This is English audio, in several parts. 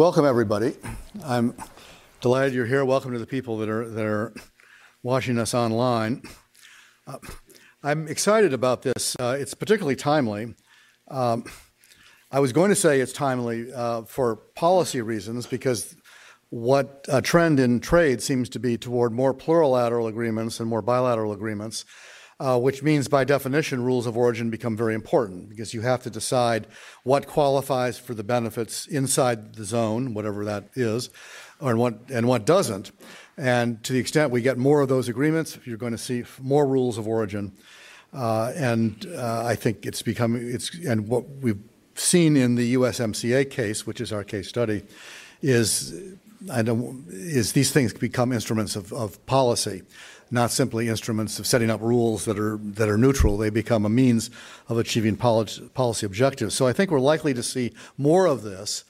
Welcome, everybody. I'm delighted you're here. Welcome to the people that are, that are watching us online. Uh, I'm excited about this. Uh, it's particularly timely. Um, I was going to say it's timely uh, for policy reasons because what a trend in trade seems to be toward more plurilateral agreements and more bilateral agreements uh, which means by definition, rules of origin become very important because you have to decide what qualifies for the benefits inside the zone, whatever that is, or what, and what doesn't. And to the extent we get more of those agreements, you're going to see more rules of origin. Uh, and uh, I think it's become, it's, and what we've seen in the USMCA case, which is our case study, is, I don't, is these things become instruments of, of policy not simply instruments of setting up rules that are that are neutral. They become a means of achieving policy, objectives. So I think we're likely to see more of this,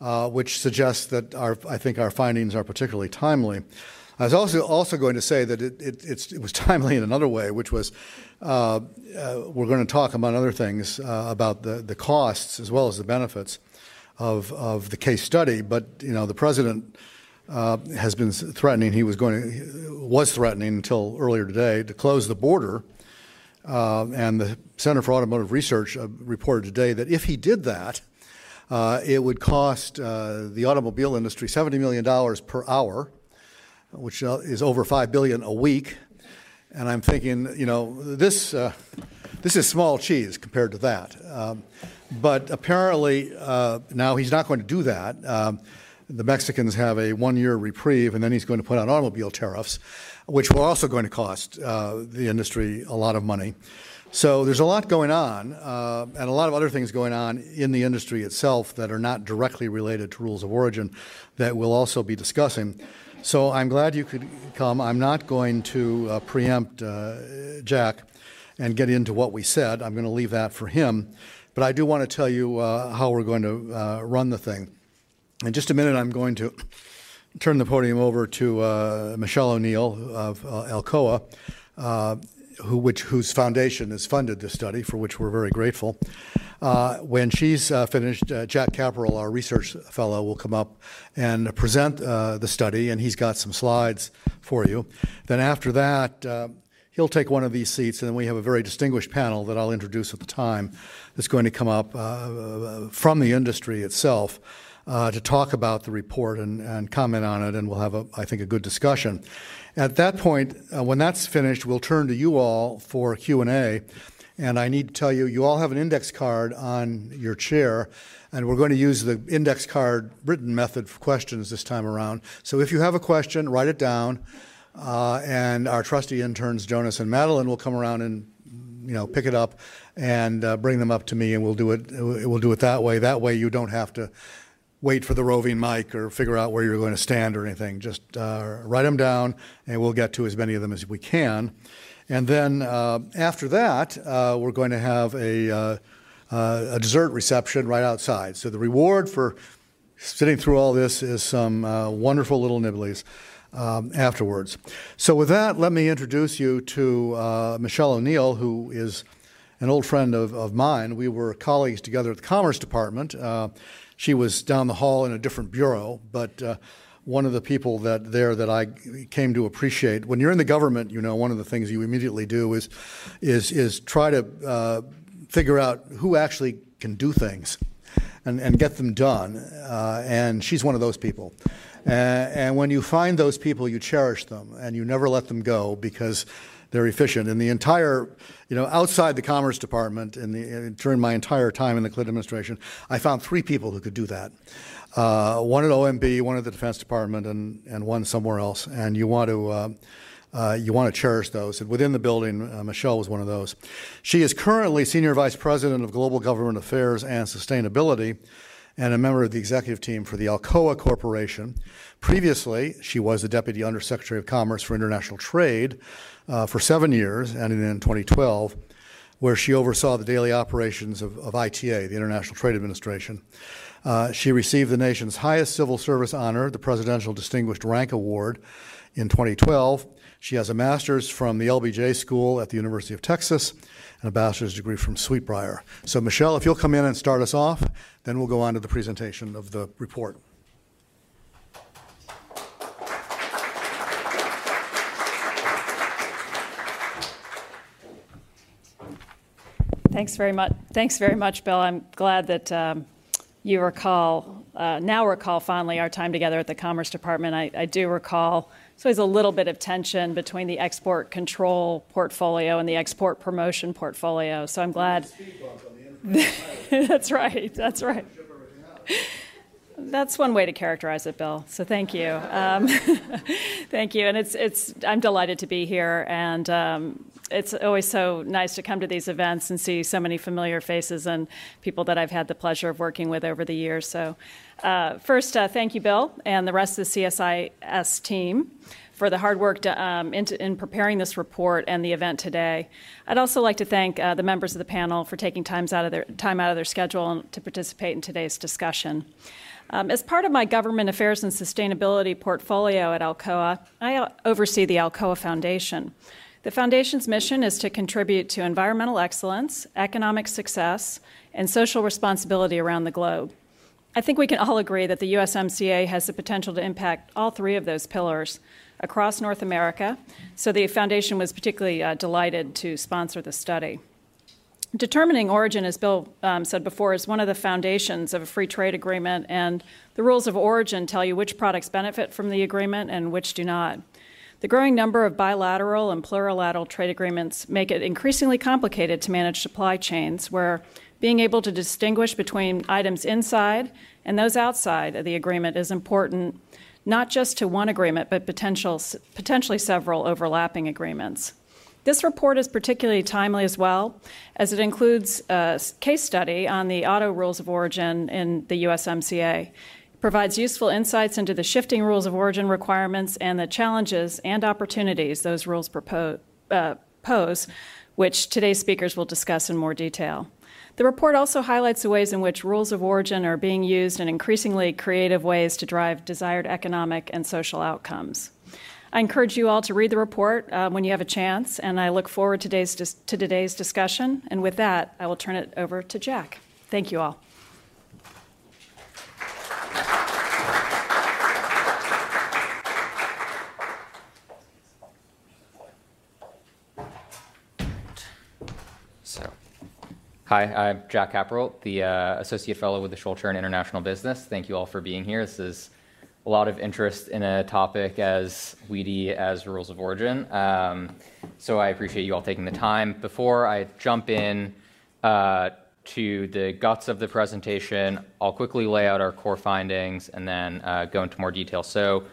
uh, which suggests that our I think our findings are particularly timely. I was also also going to say that it, it, it was timely in another way, which was uh, uh, we're going to talk among other things uh, about the the costs as well as the benefits of of the case study. But you know the president uh, has been threatening. He was going was threatening until earlier today to close the border. Uh, and the Center for Automotive Research uh, reported today that if he did that, uh, it would cost uh, the automobile industry $70 million per hour, which is over 5 billion a week. And I'm thinking, you know, this, this is small cheese compared to that. Um, but apparently, now he's not going to do that. Um, the Mexicans have a one year reprieve, and then he's going to put on automobile tariffs, which are also going to cost uh, the industry a lot of money. So there's a lot going on, uh, and a lot of other things going on in the industry itself that are not directly related to rules of origin that we'll also be discussing. So I'm glad you could come. I'm not going to uh, preempt uh, Jack and get into what we said. I'm going to leave that for him. But I do want to tell you uh, how we're going to uh, run the thing. In just a minute, I'm going to turn the podium over to uh, Michelle O'Neill of uh, Alcoa, uh, who, which, whose foundation has funded this study, for which we're very grateful. Uh, when she's uh, finished, uh, Jack Caporal, our research fellow, will come up and present the study, and he's got some slides for you. Then after that, he'll take one of these seats, and then we have a very distinguished panel that I'll introduce at the time that's going to come up from the industry itself uh, to talk about the report and, and, comment on it, and we'll have, a, I think, a good discussion. At that point, uh, when that's finished, we'll turn to you all for Q&A. And I need to tell you, you all have an index card on your chair, and we're going to use the index card written method for questions this time around. So if you have a question, write it down, uh, and our trusty interns, Jonas and Madeline, will come around and you know pick it up and uh, bring them up to me, and we'll do it. We'll do it that way. That way, you don't have to wait for the roving mic or figure out where you're going to stand or anything. Just uh, write them down, and we'll get to as many of them as we can. And then uh, after that, uh, we're going to have a, uh, uh, a dessert reception right outside. So the reward for sitting through all this is some uh, wonderful little nibblies. Um, afterwards. So, with that, let me introduce you to Michelle O'Neill, who is an old friend of, of mine. We were colleagues together at the Commerce Department. She was down the hall in a different bureau, but uh, one of the people that there that I came to appreciate. When you're in the government, you know, one of the things you immediately do is is is try to uh, figure out who actually can do things and, and get them done. Uh, and she's one of those people. and when you find those people, you cherish them and you never let them go because they're efficient. And the entire, you know, outside the Commerce Department, in the, during my entire time in the Clinton administration, I found three people who could do that. Uh, one at OMB, one at the Defense Department, and, and one somewhere else. And you want to. Uh, uh, you want to cherish those. And within the building, uh, Michelle was one of those. She is currently Senior Vice President of Global Government Affairs and Sustainability and a member of the executive team for the Alcoa Corporation. Previously, she was the Deputy Undersecretary of Commerce for International Trade uh, for seven years, ending in 2012, where she oversaw the daily operations of, of ITA, the International Trade Administration. Uh, she received the nation's highest civil service honor, the Presidential Distinguished Rank Award, in 2012. She has a master's from the LBJ School at the University of Texas and a bachelor's degree from Sweet Briar. So, Michelle, if you'll come in and start us off, then we'll go on to the presentation of the report. Thanks very much. Thanks very much, Bill. I'm glad that um, you recall, uh, now recall fondly our time together at the Commerce Department. I, I do recall so there's a little bit of tension between the export control portfolio and the export promotion portfolio. So I'm glad. that's right. That's right. That's one way to characterize it, Bill. So thank you. Um, thank you. And it's, it's, I'm delighted to be here. And um, it's always so nice to come to these events and see so many familiar faces and people that I've had the pleasure of working with over the years. So, uh, first, uh, thank you, Bill, and the rest of the CSIS team for the hard work to, um, in, in, preparing this report and the event today. I'd also like to thank uh, the members of the panel for taking times out of their, time out of their schedule to participate in today's discussion. Um, as part of my government affairs and sustainability portfolio at Alcoa, I oversee the Alcoa Foundation. The Foundation's mission is to contribute to environmental excellence, economic success, and social responsibility around the globe. I think we can all agree that the USMCA has the potential to impact all three of those pillars across North America, so the Foundation was particularly uh, delighted to sponsor the study. Determining origin, as Bill um, said before, is one of the foundations of a free trade agreement, and the rules of origin tell you which products benefit from the agreement and which do not. The growing number of bilateral and plurilateral trade agreements make it increasingly complicated to manage supply chains, where being able to distinguish between items inside and those outside of the agreement is important, not just to one agreement, but potential, potentially several overlapping agreements. This report is particularly timely as well, as it includes a case study on the auto rules of origin in the USMCA provides useful insights into the shifting rules of origin requirements and the challenges and opportunities those rules propose, uh, pose, which today's speakers will discuss in more detail. The report also highlights the ways in which rules of origin are being used in increasingly creative ways to drive desired economic and social outcomes. I encourage you all to read the report uh, when you have a chance, and I look forward to today's, dis- to today's discussion. And with that, I will turn it over to Jack. Thank you all. Hi, I'm Jack Caporal, the uh, Associate Fellow with the Scholl Chair in International Business. Thank you all for being here. This is a lot of interest in a topic as weedy as rules of origin. Um, so I appreciate you all taking the time. Before I jump in uh, to the guts of the presentation, I'll quickly lay out our core findings and then uh, go into more detail. So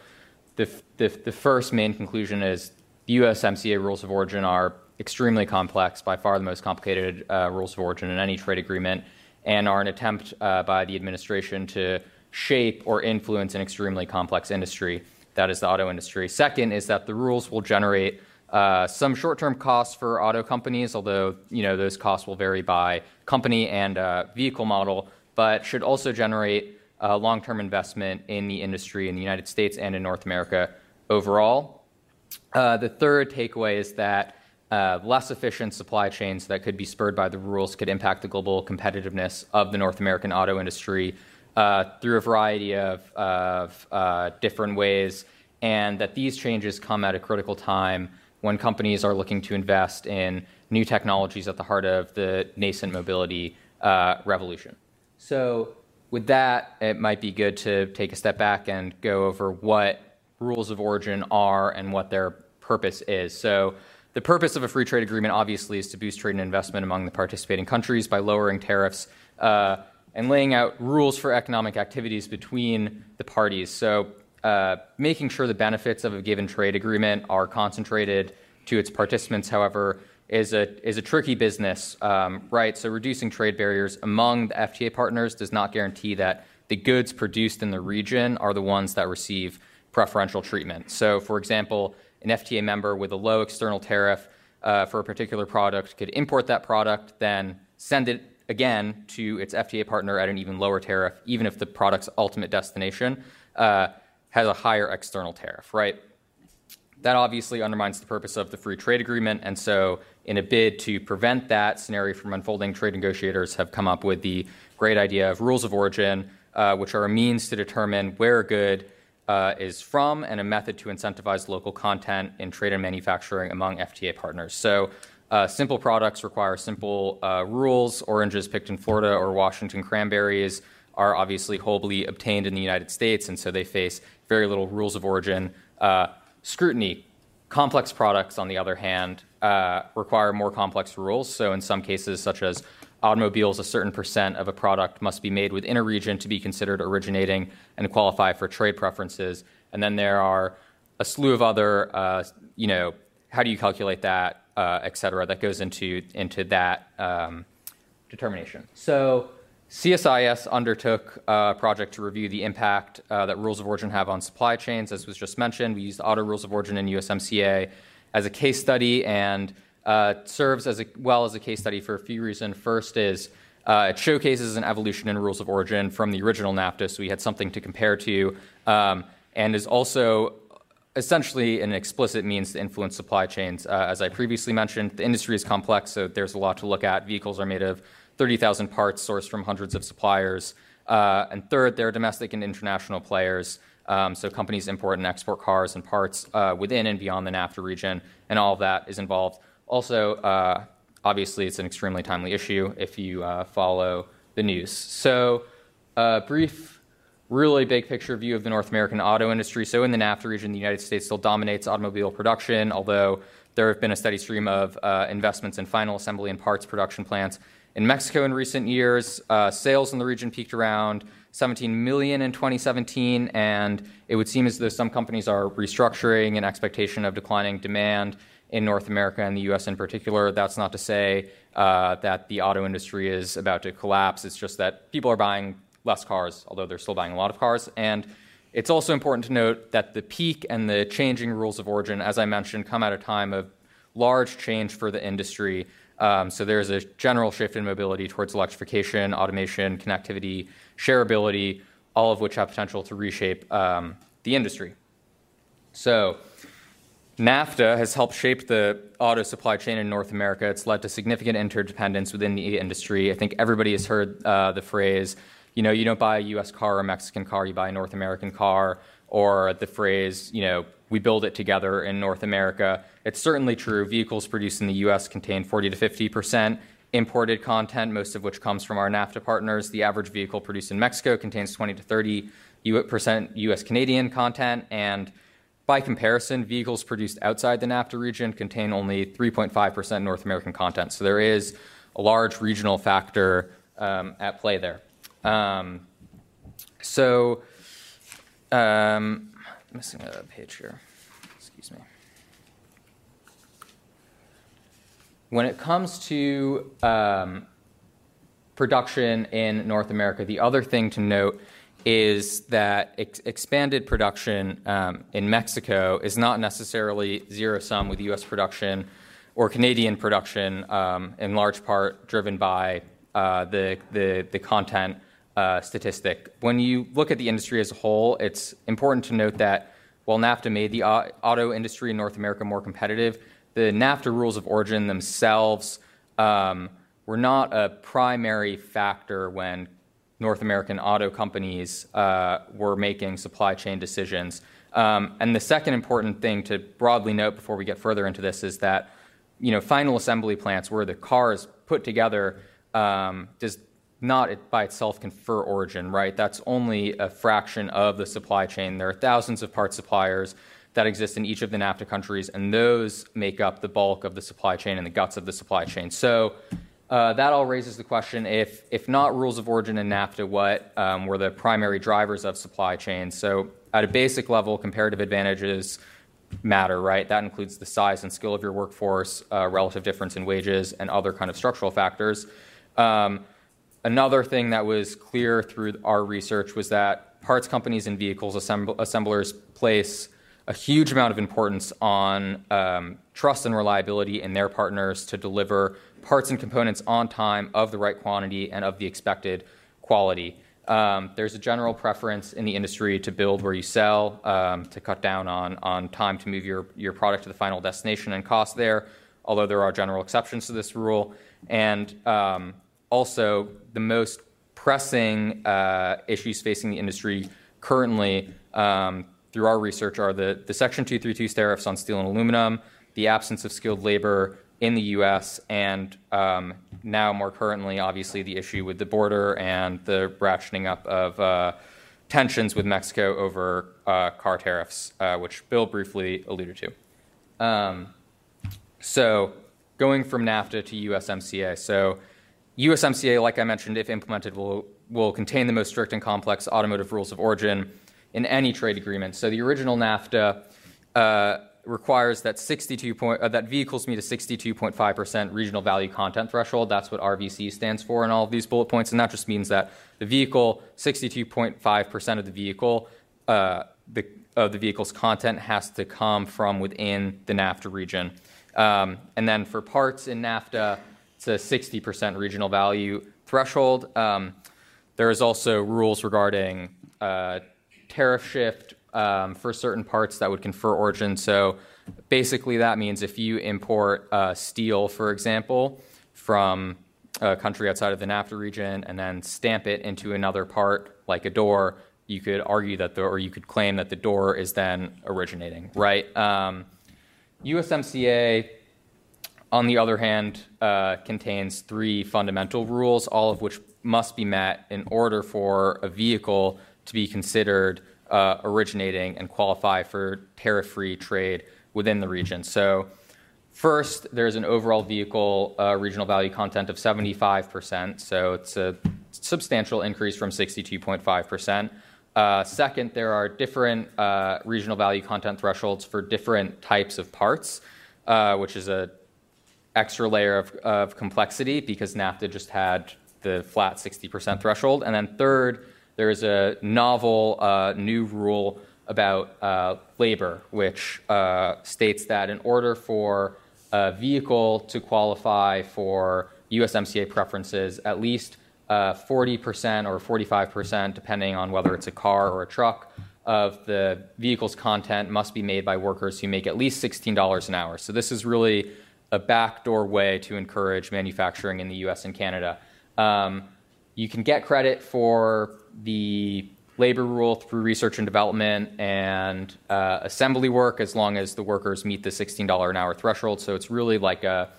the, the, the first main conclusion is the USMCA rules of origin are extremely complex, by far the most complicated uh, rules of origin in any trade agreement, and are an attempt uh, by the administration to shape or influence an extremely complex industry. That is the auto industry. Second is that the rules will generate uh, some short-term costs for auto companies, although you know those costs will vary by company and uh, vehicle model, but should also generate uh, long-term investment in the industry in the United States and in North America overall. Uh, the third takeaway is that uh, less efficient supply chains that could be spurred by the rules could impact the global competitiveness of the North American auto industry uh, through a variety of, of uh, different ways, and that these changes come at a critical time when companies are looking to invest in new technologies at the heart of the nascent mobility uh, revolution. So, with that, it might be good to take a step back and go over what rules of origin are and what their purpose is. So, the purpose of a free trade agreement, obviously, is to boost trade and investment among the participating countries by lowering tariffs uh, and laying out rules for economic activities between the parties. So, uh, making sure the benefits of a given trade agreement are concentrated to its participants, however, is a, is a tricky business, um, right? So, reducing trade barriers among the FTA partners does not guarantee that the goods produced in the region are the ones that receive preferential treatment. So, for example, an FTA member with a low external tariff uh, for a particular product could import that product, then send it again to its FTA partner at an even lower tariff, even if the product's ultimate destination uh, has a higher external tariff, right? That obviously undermines the purpose of the free trade agreement. And so, in a bid to prevent that scenario from unfolding, trade negotiators have come up with the great idea of rules of origin, uh, which are a means to determine where a good uh, is from and a method to incentivize local content in trade and manufacturing among FTA partners. So, Uh, simple products require simple uh, rules. Oranges picked in Florida or Washington cranberries are obviously wholly obtained in the United States, and so they face very little rules of origin uh, scrutiny. Complex products, on the other hand, uh, require more complex rules. So, in some cases, such as automobiles, a certain percent of a product must be made within a region to be considered originating and qualify for trade preferences. And then there are a slew of other, uh, you know, how do you calculate that, uh, et cetera, that goes into, into that um, determination. So CSIS undertook a project to review the impact uh, that rules of origin have on supply chains. As was just mentioned, we used auto rules of origin in USMCA as a case study and uh, serves as a, well as a case study for a few reasons. First is uh, it showcases an evolution in rules of origin from the original NAFTA, so we had something to compare to, um, and is also essentially an explicit means to influence supply chains. Uh, as I previously mentioned, the industry is complex, so there's a lot to look at. Vehicles are made of 30,000 parts sourced from hundreds of suppliers. Uh, and third, there are domestic and international players. Um, so companies import and export cars and parts uh, within and beyond the NAFTA region, and all of that is involved. Also, uh, obviously, it's an extremely timely issue if you uh, follow the news. So, a brief really big picture view of the North American auto industry. So, in the NAFTA region, the United States still dominates automobile production, although there have been a steady stream of uh, investments in final assembly and parts production plants. In Mexico, in recent years, uh, sales in the region peaked around 17 million in 2017, and it would seem as though some companies are restructuring in expectation of declining demand in North America and the U.S. in particular. That's not to say uh, that the auto industry is about to collapse. It's just that people are buying less cars, although they're still buying a lot of cars. And it's also important to note that the peak and the changing rules of origin, as I mentioned, come at a time of large change for the industry. Um, so there's a general shift in mobility towards electrification, automation, connectivity, shareability, all of which have potential to reshape um, the industry. So NAFTA has helped shape the auto supply chain in North America. It's led to significant interdependence within the industry. I think everybody has heard uh, the phrase you know, you don't buy a US car or a Mexican car, you buy a North American car, or the phrase, you know, we build it together in North America. It's certainly true. Vehicles produced in the US contain 40 to 50% imported content, most of which comes from our NAFTA partners. The average vehicle produced in Mexico contains 20 to 30 percent US Canadian content, and by comparison, vehicles produced outside the NAFTA region contain only 3.5% North American content. So there is a large regional factor um, at play there. Um, so, um, missing a page here. Excuse me. When it comes to um, production in North America, the other thing to note is that ex- expanded production um, in Mexico is not necessarily zero sum with U.S. production or Canadian production, um, in large part driven by uh, the, the, the content uh, statistic. When you look at the industry as a whole, it's important to note that while NAFTA made the auto industry in North America more competitive, the NAFTA rules of origin themselves um, were not a primary factor when North American auto companies uh, were making supply chain decisions. Um, and the second important thing to broadly note before we get further into this is that you know final assembly plants where the car is put together um, does not by itself confer origin, right? That's only a fraction of the supply chain. There are thousands of part suppliers that exist in each of the NAFTA countries, and those make up the bulk of the supply chain and the guts of the supply chain. So uh, that all raises the question: if if not rules of origin and NAFTA, what um, were the primary drivers of supply chains? So at a basic level, comparative advantages matter, right? That includes the size and skill of your workforce, uh, relative difference in wages, and other kind of structural factors. Um, Another thing that was clear through our research was that parts companies and vehicles assemblers place a huge amount of importance on um, trust and reliability in their partners to deliver parts and components on time, of the right quantity, and of the expected quality. Um, there's a general preference in the industry to build where you sell, um, to cut down on, on time to move your, your product to the final destination and cost there, although there are general exceptions to this rule. And um, also the most pressing uh, issues facing the industry currently um, through our research are the, the Section 232 tariffs on steel and aluminum, the absence of skilled labor in the U.S. and um, now more currently, obviously, the issue with the border and the ratcheting up of uh, tensions with Mexico over uh, car tariffs, uh, which Bill briefly alluded to. Um, so, going from NAFTA to USMCA. So, USMCA, like I mentioned, if implemented, will, will contain the most strict and complex automotive rules of origin in any trade agreement. So, the original NAFTA uh, requires that 62 point, uh, that vehicles meet a 62.5% regional value content threshold. That's what RVC stands for in all of these bullet points, and that just means that the vehicle, 62.5% of the vehicle, uh, the, of the vehicle's content has to come from within the NAFTA region. Um, and then for parts in NAFTA, it's a 60% regional value threshold. Um, there is also rules regarding uh, tariff shift um, for certain parts that would confer origin. So basically, that means if you import uh, steel, for example, from a country outside of the NAFTA region and then stamp it into another part, like a door, you could argue that the, or you could claim that the door is then originating, right? Um, USMCA, on the other hand, uh, contains three fundamental rules, all of which must be met in order for a vehicle to be considered originating and qualify for tariff free trade within the region. So, first, there's an overall vehicle uh, regional value content of 75%. So, it's a substantial increase from 62.5%. Uh, second, there are different uh, regional value content thresholds for different types of parts, uh, which is an extra layer of, of complexity because NAFTA just had the flat 60% threshold. And then third, there is a novel uh, new rule about uh, labor, which uh, states that in order for a vehicle to qualify for USMCA preferences, at least 40% uh, or 45%, depending on whether it's a car or a truck, of the vehicle's content must be made by workers who make at least $16 an hour. So, this is really a backdoor way to encourage manufacturing in the US and Canada. Um, you can get credit for the labor rule through research and development and uh, assembly work as long as the workers meet the $16 an hour threshold. So it's really like a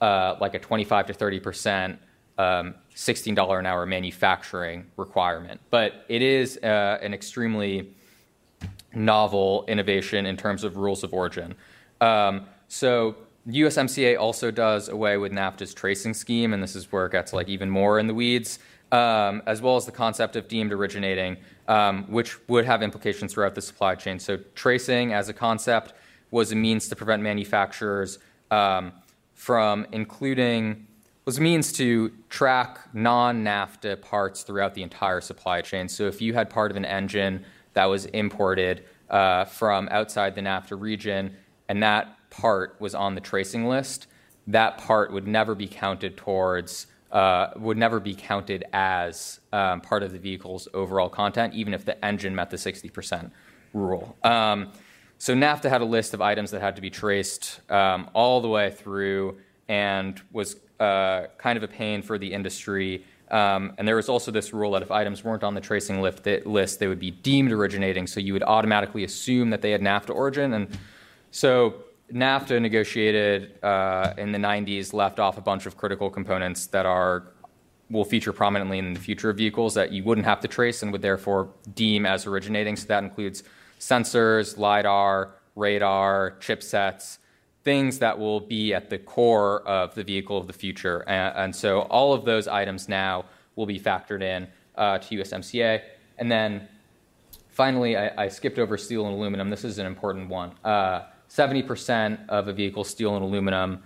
uh, like a 25 to 30 percent um, $16 an hour manufacturing requirement. But it is uh, an extremely novel innovation in terms of rules of origin. Um, so USMCA also does away with NAFTA's tracing scheme, and this is where it gets like even more in the weeds um, as well as the concept of deemed originating, um, which would have implications throughout the supply chain. So, tracing as a concept was a means to prevent manufacturers um, from including was a means to track non-NAFTA parts throughout the entire supply chain. So, if you had part of an engine that was imported uh, from outside the NAFTA region, and that part was on the tracing list, that part would never be counted towards uh, would never be counted as um, part of the vehicle's overall content, even if the engine met the 60% rule. Um, so NAFTA had a list of items that had to be traced um, all the way through and was uh, kind of a pain for the industry. Um, and there was also this rule that if items weren't on the tracing list, they would be deemed originating, so you would automatically assume that they had NAFTA origin. And so NAFTA negotiated uh, in the 90s left off a bunch of critical components that are will feature prominently in the future of vehicles that you wouldn't have to trace and would therefore deem as originating. So that includes sensors, lidar, radar, chipsets, things that will be at the core of the vehicle of the future. And, and so all of those items now will be factored in uh, to USMCA. And then finally, I, I, skipped over steel and aluminum. This is an important one. Uh, 70% of a vehicle's steel and aluminum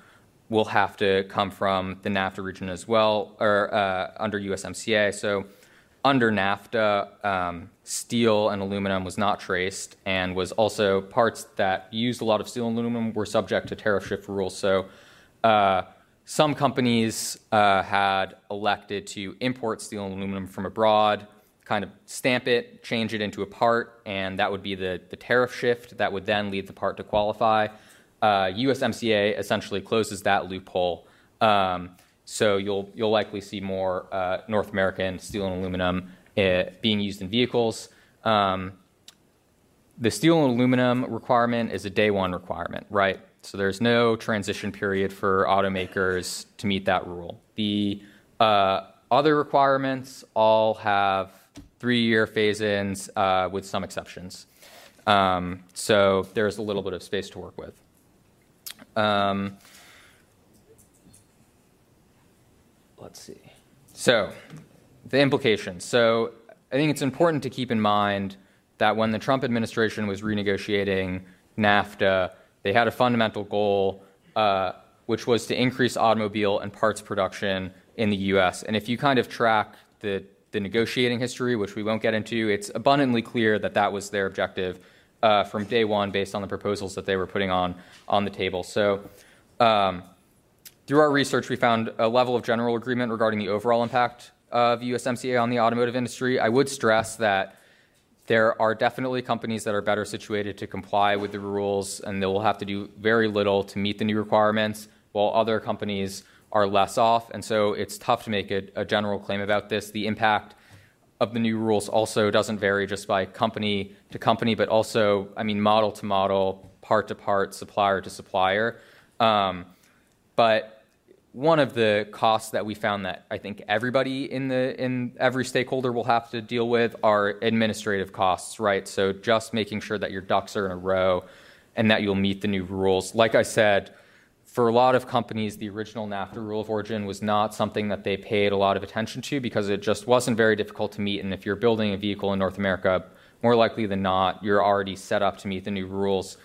will have to come from the NAFTA region as well, or uh, under USMCA. So, under NAFTA, um, steel and aluminum was not traced, and was also parts that used a lot of steel and aluminum were subject to tariff shift rules. So, uh, some companies uh, had elected to import steel and aluminum from abroad kind of stamp it, change it into a part, and that would be the, the tariff shift that would then lead the part to qualify. Uh, USMCA essentially closes that loophole. Um, so you'll you'll likely see more uh, North American steel and aluminum uh, being used in vehicles. Um, the steel and aluminum requirement is a day one requirement, right? So there's no transition period for automakers to meet that rule. The uh, other requirements all have three-year phase-ins uh, with some exceptions. Um, so there's a little bit of space to work with. Um, let's see. So the implications. So I think it's important to keep in mind that when the Trump administration was renegotiating NAFTA, they had a fundamental goal, uh, which was to increase automobile and parts production in the US. And if you kind of track the, the negotiating history, which we won't get into, it's abundantly clear that that was their objective uh, from day one based on the proposals that they were putting on, on the table. So, um, through our research, we found a level of general agreement regarding the overall impact of USMCA on the automotive industry. I would stress that there are definitely companies that are better situated to comply with the rules, and they will have to do very little to meet the new requirements, while other companies are less off. And so it's tough to make a, a general claim about this. The impact of the new rules also doesn't vary just by company to company, but also, I mean, model to model, part to part, supplier to supplier. Um, but one of the costs that we found that I think everybody in the in every stakeholder will have to deal with are administrative costs, right? So just making sure that your ducks are in a row and that you'll meet the new rules. Like I said, for a lot of companies, the original NAFTA rule of origin was not something that they paid a lot of attention to because it just wasn't very difficult to meet. And if you're building a vehicle in North America, more likely than not, you're already set up to meet the new rules.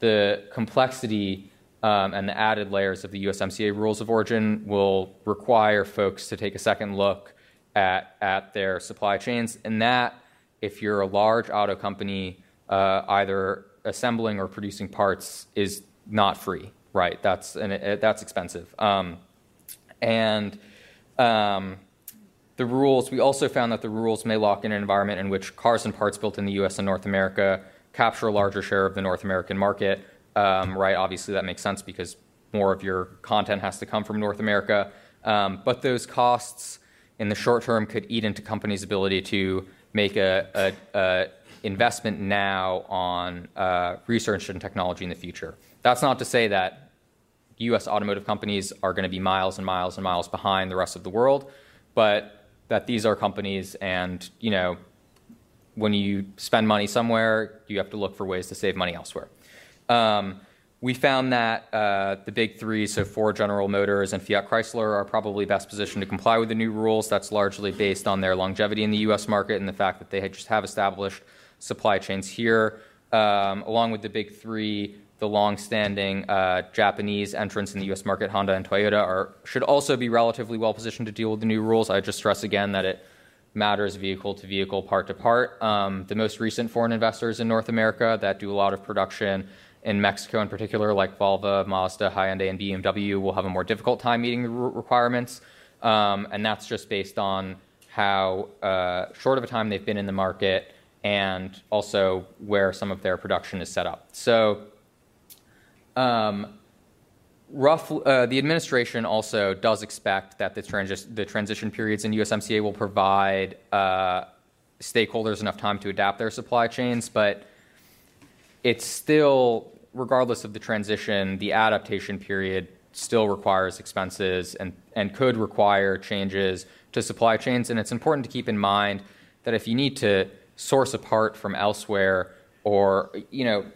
The complexity um, and the added layers of the USMCA rules of origin will require folks to take a second look at, at their supply chains. And that, if you're a large auto company, uh, either assembling or producing parts, is not free right? That's and it, that's expensive. Um, and um, the rules. We also found that the rules may lock in an environment in which cars and parts built in the U.S. and North America capture a larger share of the North American market. Um, right? Obviously, that makes sense because more of your content has to come from North America. Um, but those costs in the short term could eat into companies' ability to make a, a, a investment now on uh, research and technology in the future. That's not to say that US automotive companies are going to be miles and miles and miles behind the rest of the world, but that these are companies and, you know, when you spend money somewhere, you have to look for ways to save money elsewhere. Um, we found that uh, the big three, so Ford, General Motors, and Fiat Chrysler, are probably best positioned to comply with the new rules. That's largely based on their longevity in the U.S. market and the fact that they just have established supply chains here. Um, along with the big three, the long-standing uh, Japanese entrants in the U.S. market, Honda and Toyota, are should also be relatively well positioned to deal with the new rules. I just stress again that it matters vehicle to vehicle, part to part. Um, the most recent foreign investors in North America that do a lot of production in Mexico, in particular, like Volvo, Mazda, Hyundai, and BMW, will have a more difficult time meeting the requirements, um, and that's just based on how uh, short of a time they've been in the market and also where some of their production is set up. So um, uh, the administration also does expect that the, transi- the transition periods in USMCA will provide uh, stakeholders enough time to adapt their supply chains, but it's still, regardless of the transition, the adaptation period still requires expenses and, and could require changes to supply chains. And it's important to keep in mind that if you need to source apart from elsewhere or, you know,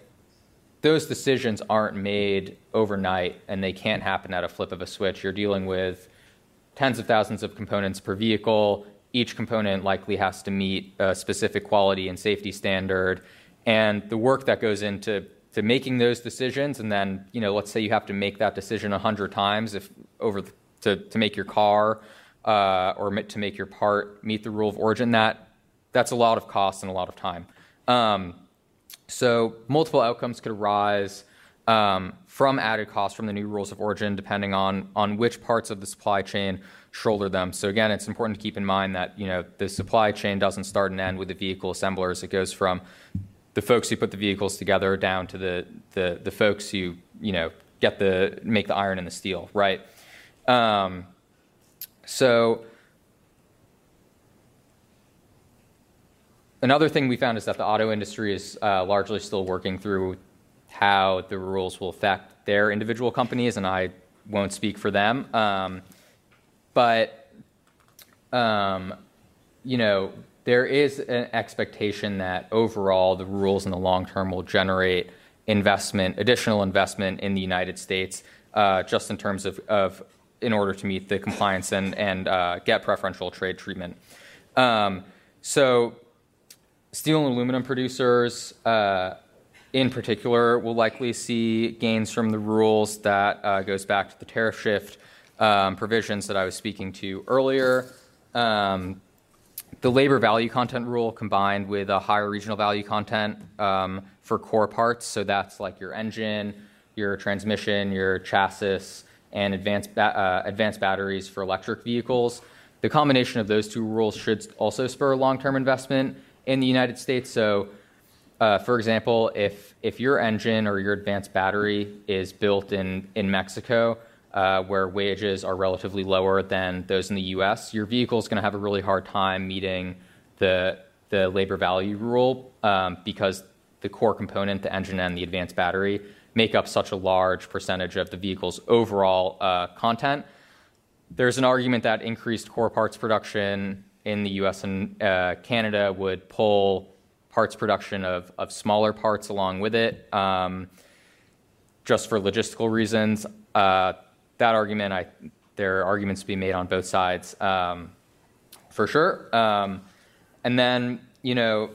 those decisions aren't made overnight and they can't happen at a flip of a switch. You're dealing with tens of thousands of components per vehicle. Each component likely has to meet a specific quality and safety standard. And the work that goes into to making those decisions, and then, you know, let's say you have to make that decision a hundred times if over the, to, to make your car uh, or to make your part meet the rule of origin, that that's a lot of cost and a lot of time. Um, so multiple outcomes could arise um, from added costs from the new rules of origin, depending on on which parts of the supply chain shoulder them. So again, it's important to keep in mind that you know the supply chain doesn't start and end with the vehicle assemblers. It goes from the folks who put the vehicles together down to the the, the folks who you know get the make the iron and the steel, right? Um, so Another thing we found is that the auto industry is uh, largely still working through how the rules will affect their individual companies, and I won't speak for them. Um, but um, you know, there is an expectation that overall the rules in the long term will generate investment, additional investment in the United States, uh, just in terms of, of in order to meet the compliance and, and uh, get preferential trade treatment. Um, so, steel and aluminum producers, uh, in particular, will likely see gains from the rules. That uh, goes back to the tariff shift um, provisions that I was speaking to earlier. Um, the labor value content rule combined with a higher regional value content um, for core parts. So that's like your engine, your transmission, your chassis, and advanced, ba- uh, advanced batteries for electric vehicles. The combination of those two rules should also spur long term investment in the United States. So, uh, for example, if, if your engine or your advanced battery is built in, in Mexico, uh, where wages are relatively lower than those in the US, your vehicle is going to have a really hard time meeting the, the labor value rule um, because the core component, the engine and the advanced battery, make up such a large percentage of the vehicle's overall uh, content. There's an argument that increased core parts production in the US and uh, Canada would pull parts production of, of smaller parts along with it, um, just for logistical reasons. Uh, that argument, I, there are arguments to be made on both sides, um, for sure. Um, and then, you know,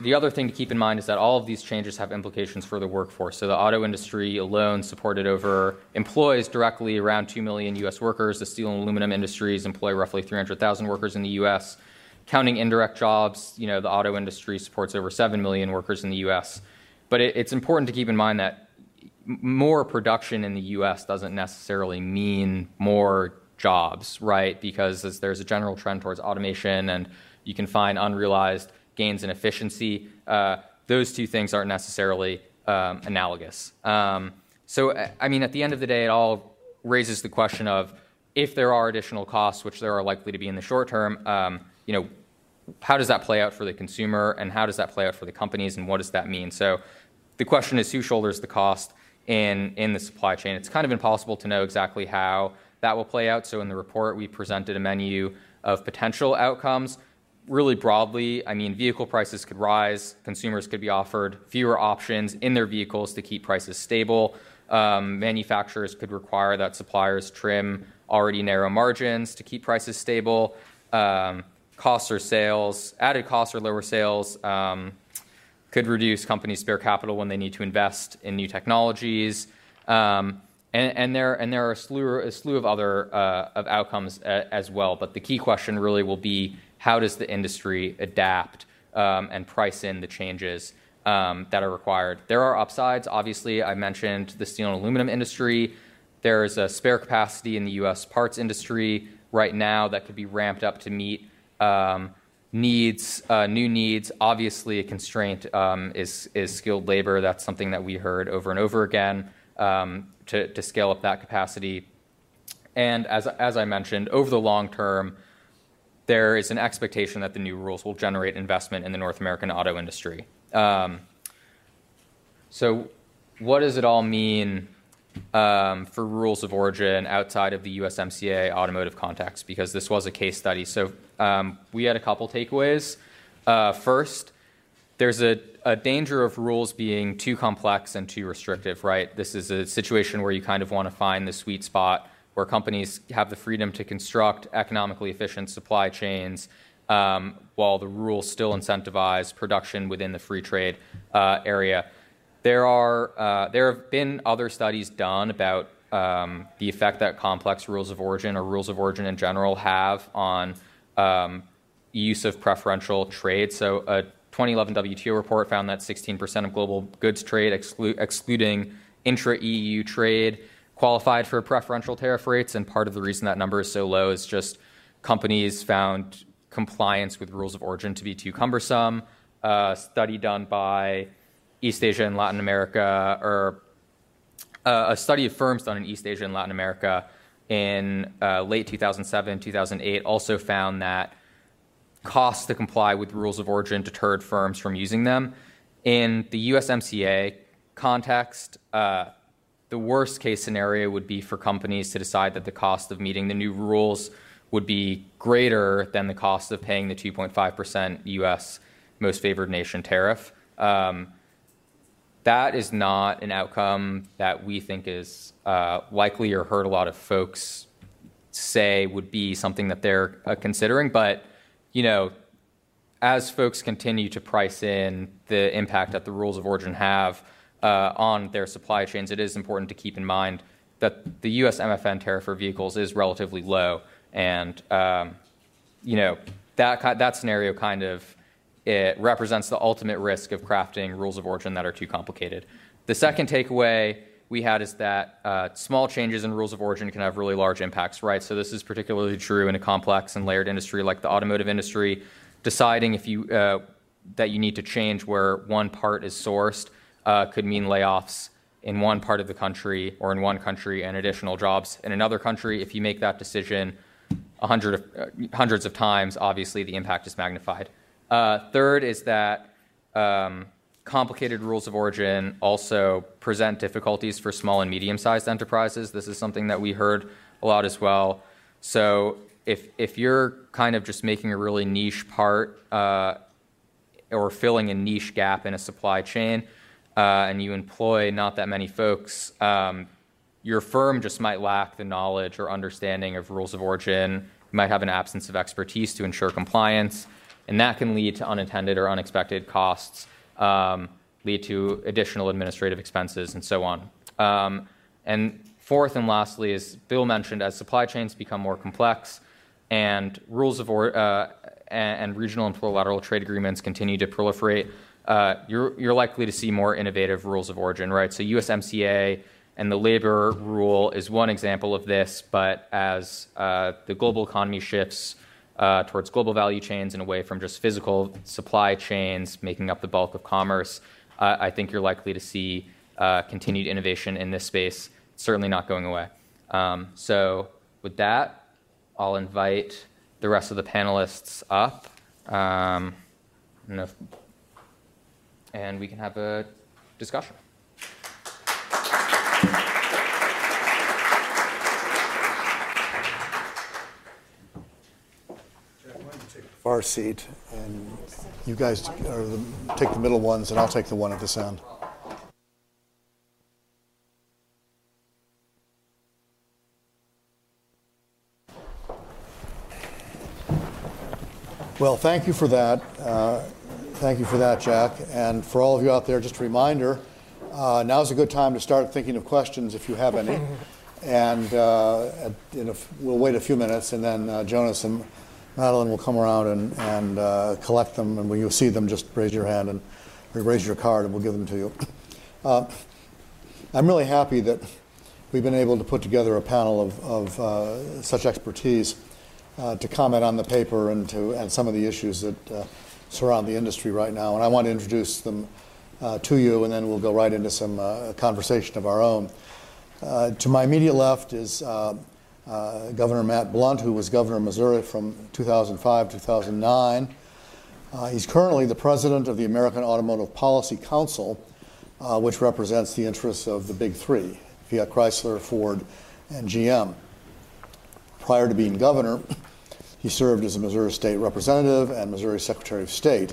the other thing to keep in mind is that all of these changes have implications for the workforce. So the auto industry alone supported over employs directly around 2 million US workers. The steel and aluminum industries employ roughly 300,000 workers in the US. Counting indirect jobs, you know, the auto industry supports over 7 million workers in the US. But it, it's important to keep in mind that more production in the US doesn't necessarily mean more jobs, right? Because there's a general trend towards automation and you can find unrealized gains in efficiency. Uh, those two things aren't necessarily um, analogous. Um, so, I mean, at the end of the day, it all raises the question of if there are additional costs, which there are likely to be in the short term, um, you know, how does that play out for the consumer and how does that play out for the companies and what does that mean? So, the question is who shoulders the cost in, in the supply chain? It's kind of impossible to know exactly how that will play out. So, in the report, we presented a menu of potential outcomes really broadly, I mean, vehicle prices could rise, consumers could be offered fewer options in their vehicles to keep prices stable. Um, manufacturers could require that suppliers trim already narrow margins to keep prices stable. Um, costs or sales, added costs or lower sales um, could reduce companies' spare capital when they need to invest in new technologies. Um, and, and, there, and there are a slew, a slew of other uh, of outcomes a, as well. But the key question really will be how does the industry adapt um, and price in the changes um, that are required? There are upsides. Obviously, I mentioned the steel and aluminum industry. There is a spare capacity in the U.S. parts industry right now that could be ramped up to meet um, needs, uh, new needs. Obviously, a constraint um, is, is skilled labor. That's something that we heard over and over again um, to, to scale up that capacity. And as, as I mentioned, over the long term, there is an expectation that the new rules will generate investment in the North American auto industry. Um, so, what does it all mean um, for rules of origin outside of the USMCA automotive context? Because this was a case study. So, um, we had a couple takeaways. Uh, first, there's a, a, danger of rules being too complex and too restrictive, right? This is a situation where you kind of want to find the sweet spot where companies have the freedom to construct economically efficient supply chains um, while the rules still incentivize production within the free trade uh, area. There are uh, there have been other studies done about um, the effect that complex rules of origin or rules of origin in general have on um, use of preferential trade. So a 2011 WTO report found that 16% of global goods trade, exclu- excluding intra-EU trade, qualified for preferential tariff rates, and part of the reason that number is so low is just companies found compliance with rules of origin to be too cumbersome. A study done by East Asia and Latin America, or a study of firms done in East Asia and Latin America in uh, late 2007, 2008, also found that costs to comply with rules of origin deterred firms from using them. In the USMCA, context, uh, the worst case scenario would be for companies to decide that the cost of meeting the new rules would be greater than the cost of paying the 2.5% US most favored nation tariff. Um, that is not an outcome that we think is uh, likely or heard a lot of folks say would be something that they're uh, considering. But, you know, as folks continue to price in the impact that the rules of origin have on their supply chains, it is important to keep in mind that the U.S. MFN tariff for vehicles is relatively low, and um, you know that that scenario kind of it represents the ultimate risk of crafting rules of origin that are too complicated. The second takeaway we had is that uh, small changes in rules of origin can have really large impacts, right? So this is particularly true in a complex and layered industry like the automotive industry. Deciding if you uh, that you need to change where one part is sourced uh, could mean layoffs in one part of the country or in one country and additional jobs in another country. If you make that decision hundred of, uh, hundreds of times, obviously the impact is magnified. Uh, third is that um, complicated rules of origin also present difficulties for small and medium sized enterprises. This is something that we heard a lot as well. So if, if you're kind of just making a really niche part uh, or filling a niche gap in a supply chain uh, and you employ not that many folks, um, your firm just might lack the knowledge or understanding of rules of origin. You might have an absence of expertise to ensure compliance and that can lead to unintended or unexpected costs, um, lead to additional administrative expenses, and so on. Um, and fourth and lastly, as Bill mentioned, as supply chains become more complex and rules of or, uh, and, and, regional and plurilateral trade agreements continue to proliferate, uh, you're, you're likely to see more innovative rules of origin, right? So USMCA and the labor rule is one example of this, but as uh, the global economy shifts uh, towards global value chains and away from just physical supply chains making up the bulk of commerce, uh, I think you're likely to see uh, continued innovation in this space. It's certainly not going away. Um, so, with that, I'll invite the rest of the panelists up. Um, and we can have a discussion. far seat, and you guys are the, take the middle ones, and I'll take the one at this end. Well, thank you for that. Uh, thank you for that, Jack. And for all of you out there, just a reminder uh, now's a good time to start thinking of questions if you have any. and uh, a, we'll wait a few minutes, and then uh, Jonas and Madeline will come around and, and uh, collect them, and when you see them, just raise your hand and raise your card, and we'll give them to you. Uh, I'm really happy that we've been able to put together a panel of, of uh, such expertise uh, to comment on the paper and to and some of the issues that uh, surround the industry right now. And I want to introduce them uh, to you, and then we'll go right into some conversation of our own. to my immediate left is uh, Governor Matt Blunt, who was governor of Missouri from 2005 to 2009. Uh, he's currently the president of the American Automotive Policy Council, uh, which represents the interests of the big three Fiat Chrysler, Ford, and GM. Prior to being governor, he served as a Missouri State Representative and Missouri Secretary of State.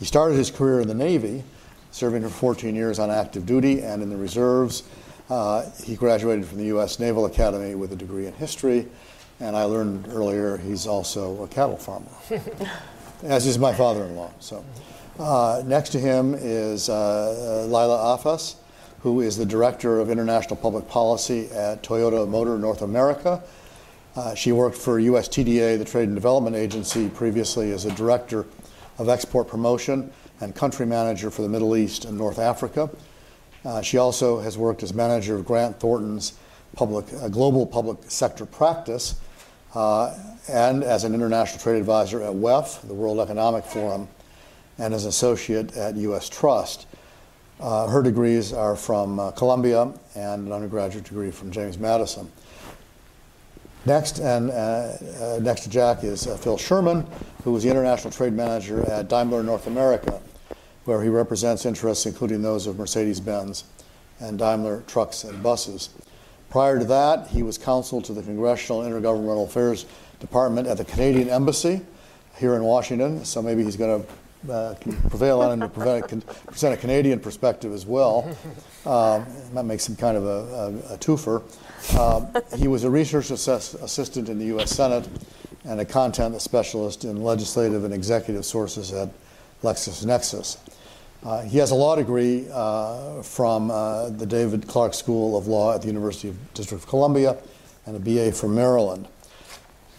He started his career in the Navy, serving for 14 years on active duty and in the reserves uh, he graduated from the U.S. Naval Academy with a degree in history, and I learned earlier he's also a cattle farmer, as is my father-in-law. So, uh, next to him is uh, Lila Afas, who is the director of international public policy at Toyota Motor North America. Uh, she worked for USTDA, the Trade and Development Agency, previously as a director of export promotion and country manager for the Middle East and North Africa. Uh, she also has worked as manager of Grant Thornton's public, uh, global public sector practice uh, and as an international trade advisor at WEF, the World Economic Forum, and as associate at U.S. Trust. Uh, her degrees are from Columbia and an undergraduate degree from James Madison. Next, and uh, next to Jack is Phil Sherman, who was the international trade manager at Daimler North America where he represents interests including those of Mercedes Benz and Daimler Trucks and Buses. Prior to that, he was counsel to the Congressional Intergovernmental Affairs Department at the Canadian Embassy here in Washington, so maybe he's going to uh, prevail on him to present a Canadian perspective as well. Um, that makes him kind of a, a, a twofer. Um, he was a research assess- assistant in the U.S. Senate and a content specialist in legislative and executive sources at LexisNexis. Uh, he has a law degree uh, from uh, the David Clarke School of Law at the University of District of Columbia and a BA from Maryland.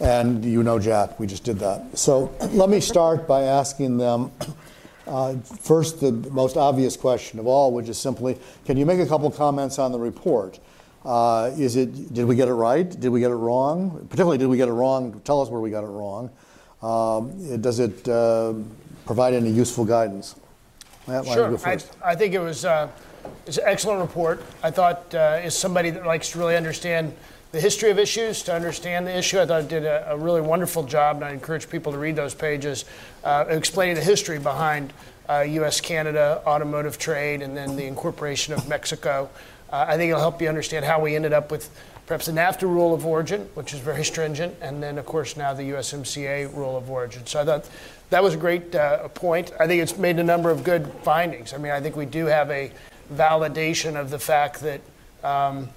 And you know Jack, we just did that. So let me start by asking them uh, first the most obvious question of all, which is simply, can you make a couple comments on the report? Uh, is it, did we get it right? Did we get it wrong? Particularly, did we get it wrong? Tell us where we got it wrong. Um, does it uh, provide any useful guidance? Matt, sure. I, I, think it was uh, it's an excellent report. I thought, uh, as somebody that likes to really understand the history of issues, to understand the issue, I thought it did a, a really wonderful job, and I encourage people to read those pages uh, explaining the history behind U.S. Canada automotive trade and then the incorporation of Mexico. Uh, I think it'll help you understand how we ended up with perhaps the NAFTA rule of origin, which is very stringent, and then, of course, now the USMCA rule of origin. So I thought that was a great uh, point. I think it's made a number of good findings. I mean, I think we do have a validation of the fact that um,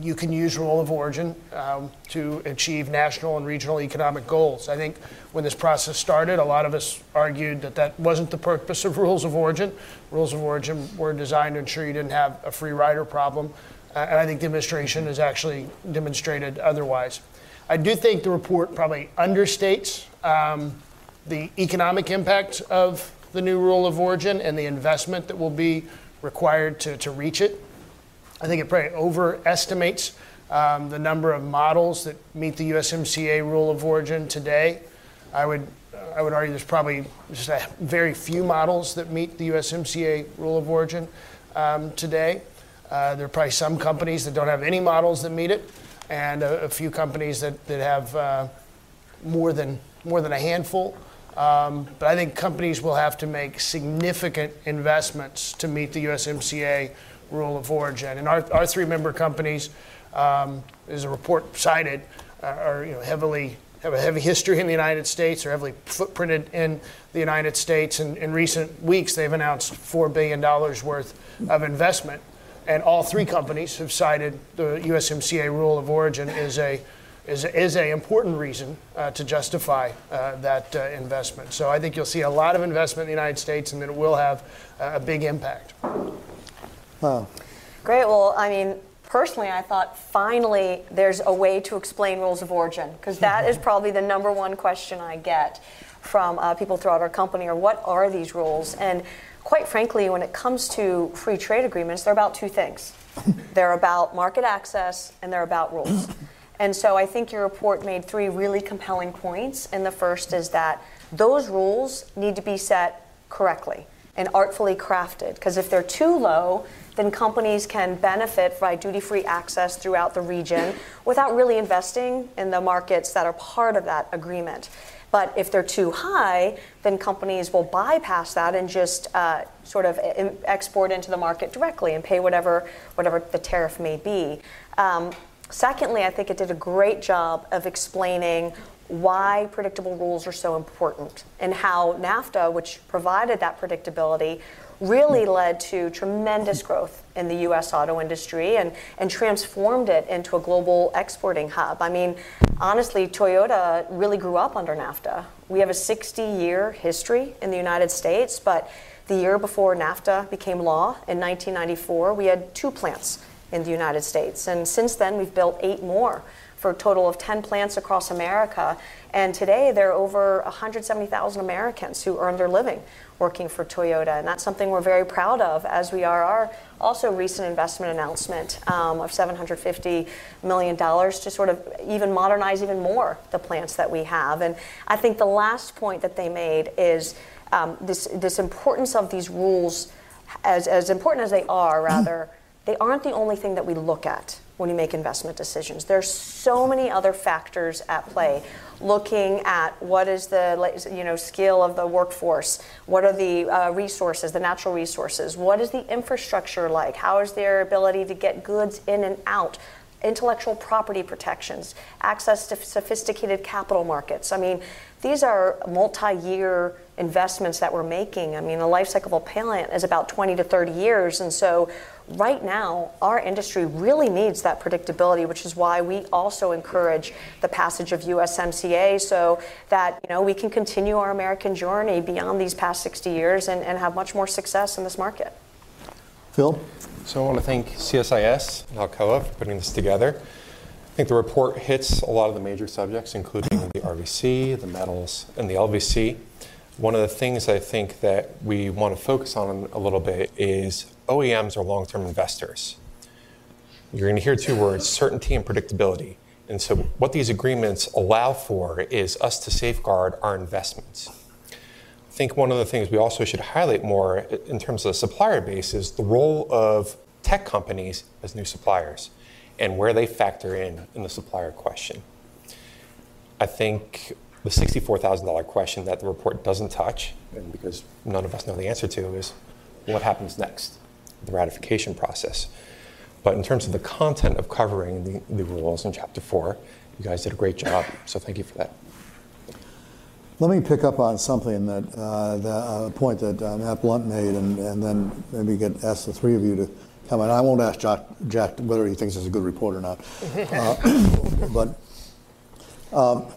you can use rule of origin um, to achieve national and regional economic goals. I think when this process started, a lot of us argued that that wasn't the purpose of rules of origin. Rules of origin were designed to ensure you didn't have a free rider problem. Uh, and I think the administration has actually demonstrated otherwise. I do think the report probably understates um, the economic impact of the new rule of origin and the investment that will be required to, to reach it. I think it probably overestimates um, the number of models that meet the USMCA rule of origin today. I would, I would argue there's probably just a very few models that meet the USMCA rule of origin um, today. Uh, there are probably some companies that don't have any models that meet it, and a, a few companies that, that have uh, more, than, more than a handful. Um, but I think companies will have to make significant investments to meet the USMCA rule of origin. And our, our three member companies, um, as a report cited, uh, are you know, heavily have a heavy history in the United States, are heavily footprinted in the United States. And in recent weeks, they've announced $4 billion worth of investment. And all three companies have cited the USMCA rule of origin as a is, is an important reason uh, to justify uh, that uh, investment. So I think you'll see a lot of investment in the United States and that it will have a big impact. Wow. Great. Well, I mean, personally, I thought finally there's a way to explain rules of origin because that is probably the number one question I get from uh, people throughout our company or what are these rules? And quite frankly, when it comes to free trade agreements, they're about two things. they're about market access and they're about rules. And so I think your report made three really compelling points. And the first is that those rules need to be set correctly and artfully crafted. Because if they're too low, then companies can benefit by duty free access throughout the region without really investing in the markets that are part of that agreement. But if they're too high, then companies will bypass that and just uh, sort of export into the market directly and pay whatever, whatever the tariff may be. Um, Secondly, I think it did a great job of explaining why predictable rules are so important and how NAFTA, which provided that predictability, really hmm. led to tremendous growth in the US auto industry and, and transformed it into a global exporting hub. I mean, honestly, Toyota really grew up under NAFTA. We have a 60 year history in the United States, but the year before NAFTA became law in 1994, we had two plants in the United States. And since then, we've built eight more for a total of 10 plants across America. And today, there are over 170,000 Americans who earn their living working for Toyota. And that's something we're very proud of, as we are our also recent investment announcement um, of $750 million to sort of even modernize even more the plants that we have. And I think the last point that they made is um, this, this importance of these rules, as, as important as they are, rather they aren't the only thing that we look at when you make investment decisions. There's so many other factors at play. Looking at what is the you know skill of the workforce, what are the uh, resources, the natural resources, what is the infrastructure like, how is their ability to get goods in and out, intellectual property protections, access to sophisticated capital markets. I mean, these are multi-year investments that we're making. I mean, the life cycle of a plant is about 20 to 30 years, and so right now, our industry really needs that predictability, which is why we also encourage the passage of USMCA so that you know we can continue our American journey beyond these past 60 years and, and have much more success in this market. Phil? So I want to thank CSIS and Alcoa for putting this together. I think the report hits a lot of the major subjects, including the RVC, the metals, and the LVC. One of the things I think that we want to focus on a little bit is OEMs are long term investors. You're going to hear two words certainty and predictability. And so, what these agreements allow for is us to safeguard our investments. I think one of the things we also should highlight more in terms of the supplier base is the role of tech companies as new suppliers and where they factor in in the supplier question. I think the $64,000 question that the report doesn't touch, and because none of us know the answer to, is what happens next? The ratification process. But in terms of the content of covering the, the rules in Chapter 4, you guys did a great job, so thank you for that. Let me pick up on something that, uh, the uh, point that uh, Matt Blunt made, and, and then maybe get ask the three of you to comment. I won't ask Jack, Jack whether he thinks it's a good report or not. Uh, but um,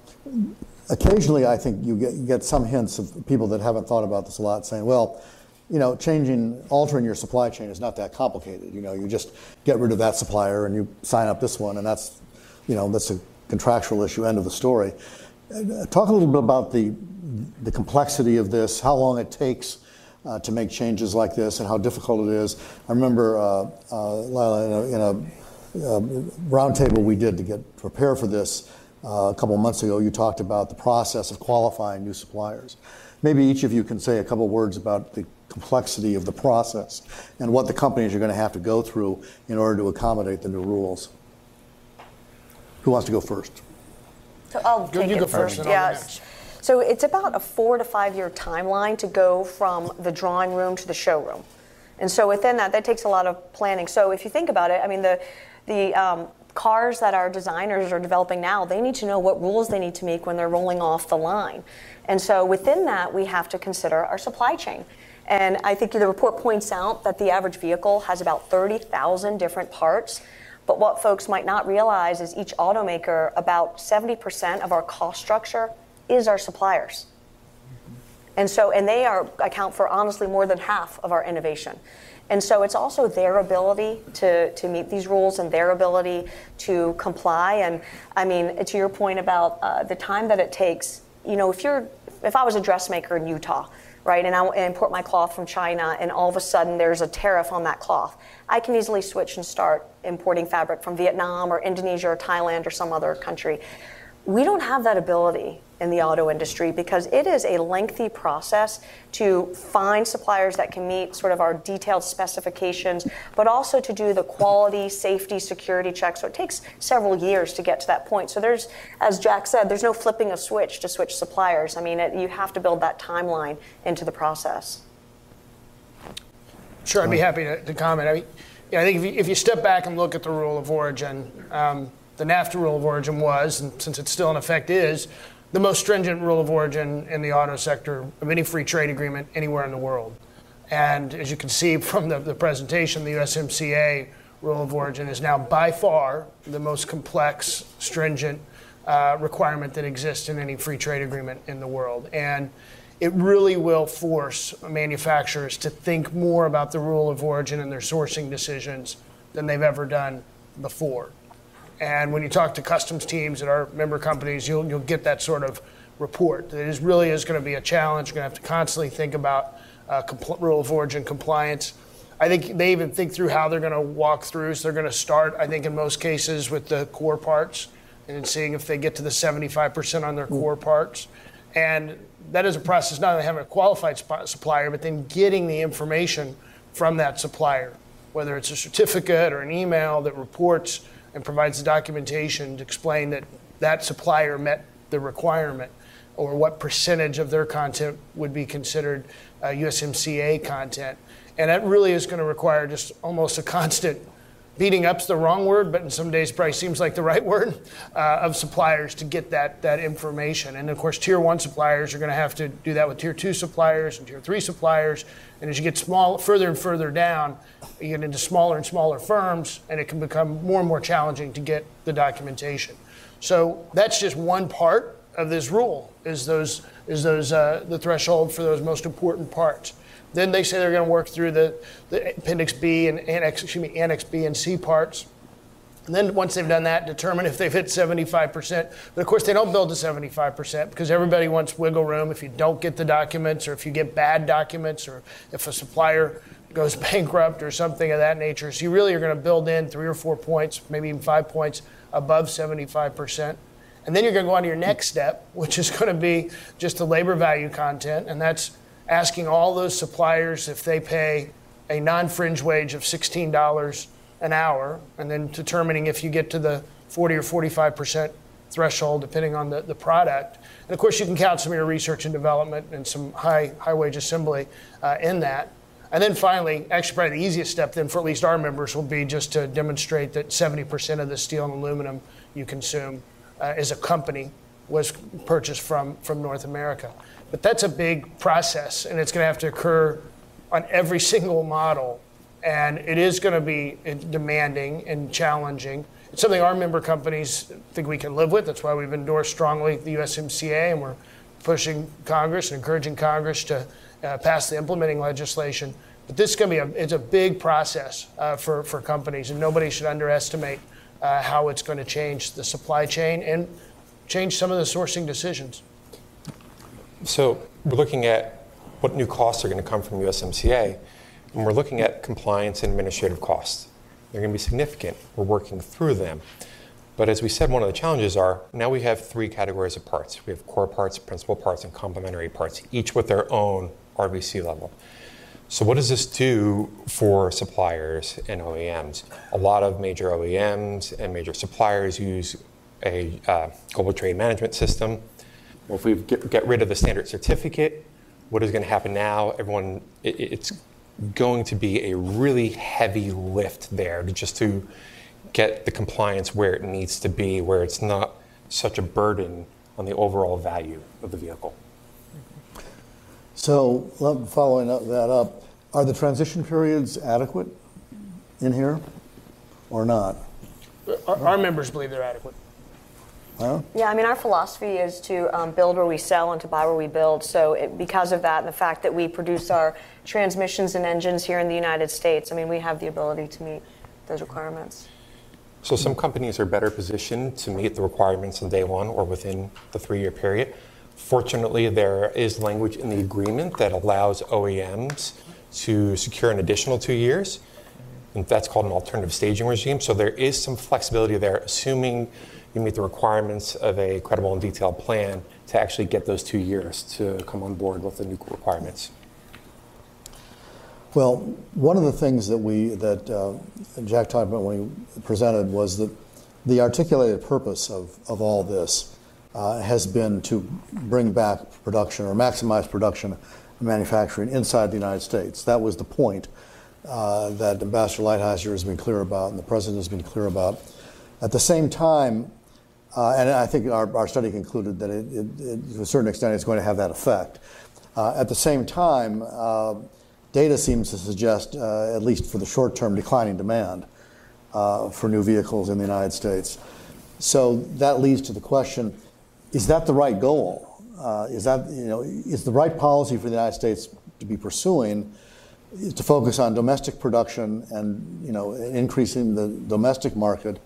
occasionally, I think you get, you get some hints of people that haven't thought about this a lot saying, well, you know, changing, altering your supply chain is not that complicated. You know, you just get rid of that supplier and you sign up this one, and that's, you know, that's a contractual issue. End of the story. Talk a little bit about the the complexity of this, how long it takes uh, to make changes like this, and how difficult it is. I remember, uh, uh, Lila, in a, in a uh, roundtable we did to get prepare for this uh, a couple months ago, you talked about the process of qualifying new suppliers. Maybe each of you can say a couple words about the complexity of the process and what the companies are going to have to go through in order to accommodate the new rules. Who wants to go first? So I'll take you it go first. Yes. So it's about a four to five year timeline to go from the drawing room to the showroom. And so within that, that takes a lot of planning. So if you think about it, I mean, the, the um, cars that our designers are developing now, they need to know what rules they need to make when they're rolling off the line. And so within that, we have to consider our supply chain. And I think the report points out that the average vehicle has about 30,000 different parts. But what folks might not realize is each automaker, about 70% of our cost structure is our suppliers. And so, and they are account for honestly more than half of our innovation. And so it's also their ability to, to meet these rules and their ability to comply. And I mean, to your point about uh, the time that it takes, you know, if you're, if I was a dressmaker in Utah, right? And I import my cloth from China, and all of a sudden there's a tariff on that cloth. I can easily switch and start importing fabric from Vietnam or Indonesia or Thailand or some other country. We don't have that ability in the auto industry because it is a lengthy process to find suppliers that can meet sort of our detailed specifications, but also to do the quality, safety, security checks. So it takes several years to get to that point. So there's, as Jack said, there's no flipping a switch to switch suppliers. I mean, it, you have to build that timeline into the process. Sure, I'd be happy to, to comment. I mean, yeah, I think if you, if you, step back and look at the rule of origin, um, the NAFTA rule of origin was, and since it's still in effect is, the most stringent rule of origin in the auto sector of any free trade agreement anywhere in the world. And as you can see from the, the presentation, the USMCA rule of origin is now by far the most complex, stringent uh, requirement that exists in any free trade agreement in the world. And it really will force manufacturers to think more about the rule of origin in their sourcing decisions than they've ever done before. And when you talk to customs teams at our member companies, you'll, you'll get that sort of report. It is really is going to be a challenge. You're going to have to constantly think about uh, compl- rule of origin compliance. I think they even think through how they're going to walk through. So they're going to start, I think, in most cases with the core parts and seeing if they get to the 75% on their core parts. And that is a process not only having a qualified supplier, but then getting the information from that supplier, whether it's a certificate or an email that reports and provides the documentation to explain that that supplier met the requirement or what percentage of their content would be considered uh, USMCA content. And that really is going to require just almost a constant beating up's the wrong word, but in some days probably seems like the right word uh, of suppliers to get that that information. And of course, tier one suppliers are going to have to do that with tier two suppliers and tier three suppliers. And as you get small, further and further down, you get into smaller and smaller firms, and it can become more and more challenging to get the documentation. So that's just one part of this rule is those is those uh, the threshold for those most important parts. Then they say they're going to work through the, the Appendix B and Annex, excuse me, Annex B and C parts. And then once they've done that, determine if they've hit 75%. But of course, they don't build to 75% because everybody wants wiggle room. If you don't get the documents, or if you get bad documents, or if a supplier goes bankrupt or something of that nature. So you really are going to build in three or four points, maybe even five points above 75%. And then you're going to go on to your next step, which is going to be just the labor value content. And that's asking all those suppliers if they pay a non fringe wage of $16 an hour, and then determining if you get to the 40 or 45% threshold, depending on the, the product. And of course, you can count some of your research and development and some high, high wage assembly uh, in that. And then finally, actually, probably the easiest step then for at least our members will be just to demonstrate that 70% of the steel and aluminum you consume uh, as a company was purchased from, from North America. But that's a big process, and it's going to have to occur on every single model. And it is going to be demanding and challenging. It's something our member companies think we can live with. That's why we've endorsed strongly the USMCA, and we're pushing Congress and encouraging Congress to uh, pass the implementing legislation. But this is going to be a, it's a big process uh, for, for companies, and nobody should underestimate uh, how it's going to change the supply chain and change some of the sourcing decisions. So we're looking at what new costs are going to come from USMCA, and we're looking at compliance and administrative costs. They're going to be significant. We're working through them. But as we said, one of the challenges are now we have three categories of parts. We have core parts, principal parts, and complementary parts, each with their own RVC level. So, what does this do for suppliers and OEMs? A lot of major OEMs and major suppliers use a uh, global trade management system well, if we get, get rid of the standard certificate, what is going to happen now? Everyone, it, it's going to be a really heavy lift there to just to get the compliance where it needs to be, where it's not such a burden on the overall value of the vehicle. So, following up that up, are the transition periods adequate in here or not? Our, our members believe they're adequate. Huh? Yeah, I mean, our philosophy is to um, build where we sell and to buy where we build. So, it, because of that and the fact that we produce our transmissions and engines here in the United States, I mean, we have the ability to meet those requirements. So, some companies are better positioned to meet the requirements on day one or within the three year period. Fortunately, there is language in the agreement that allows OEMs to secure an additional two years. And that's called an alternative staging regime. So, there is some flexibility there, assuming you meet the requirements of a credible and detailed plan to actually get those two years to come on board with the new requirements. Well, one of the things that we that uh, Jack talked about when he presented was that the articulated purpose of, of all this uh, has been to bring back production or maximize production manufacturing inside the United States. That was the point uh, that Ambassador Lighthizer has been clear about and the President has been clear about. At the same time, uh, and I think our, our, study concluded that to a certain extent it's going to have that effect. At the same time, data seems to suggest, at least for the short term, declining demand for new vehicles in the United States. So that leads to the question is that the right goal? Uh, is that, you know, is the right policy for the United States to be pursuing? to focus on domestic production and you know increasing the domestic market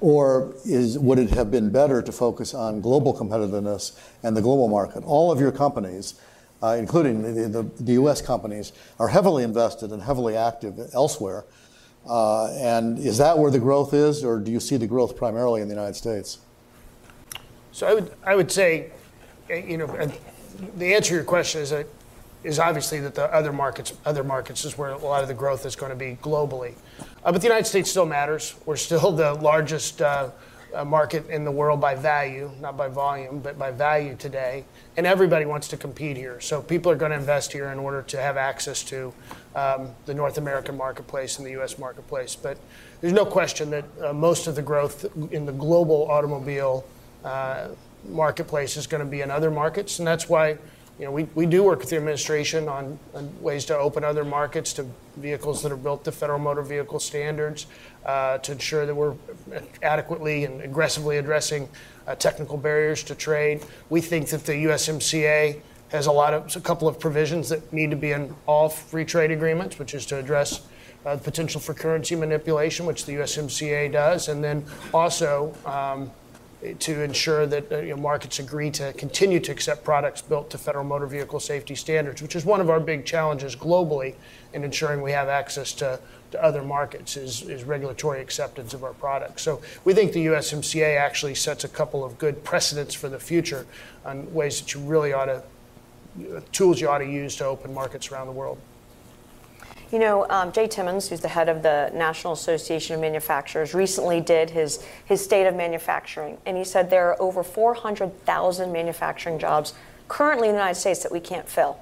or is, would it have been better to focus on global competitiveness and the global market? All of your companies, uh, including the, the, the, US companies, are heavily invested and heavily active elsewhere. Uh, and is that where the growth is, or do you see the growth primarily in the United States? So I would, I would say, you know, the answer to your question is that is obviously that the other markets, other markets is where a lot of the growth is going to be globally. Uh, but the United States still matters. We're still the largest uh, uh, market in the world by value, not by volume, but by value today. And everybody wants to compete here. So people are going to invest here in order to have access to um, the North American marketplace and the U.S. marketplace. But there's no question that uh, most of the growth in the global automobile uh, marketplace is going to be in other markets. And that's why you know, we, we do work with the administration on, on, ways to open other markets to vehicles that are built to federal motor vehicle standards uh, to ensure that we're adequately and aggressively addressing uh, technical barriers to trade. We think that the USMCA has a lot of a couple of provisions that need to be in all free trade agreements, which is to address uh, the potential for currency manipulation, which the USMCA does, and then also um, to ensure that uh, you know, markets agree to continue to accept products built to federal motor vehicle safety standards, which is one of our big challenges globally in ensuring we have access to, to other markets is, is regulatory acceptance of our products. So we think the USMCA actually sets a couple of good precedents for the future on ways that you really ought to, tools you ought to use to open markets around the world. You know, um, Jay Timmons, who's the head of the National Association of Manufacturers, recently did his, his state of manufacturing. And he said there are over 400,000 manufacturing jobs currently in the United States that we can't fill.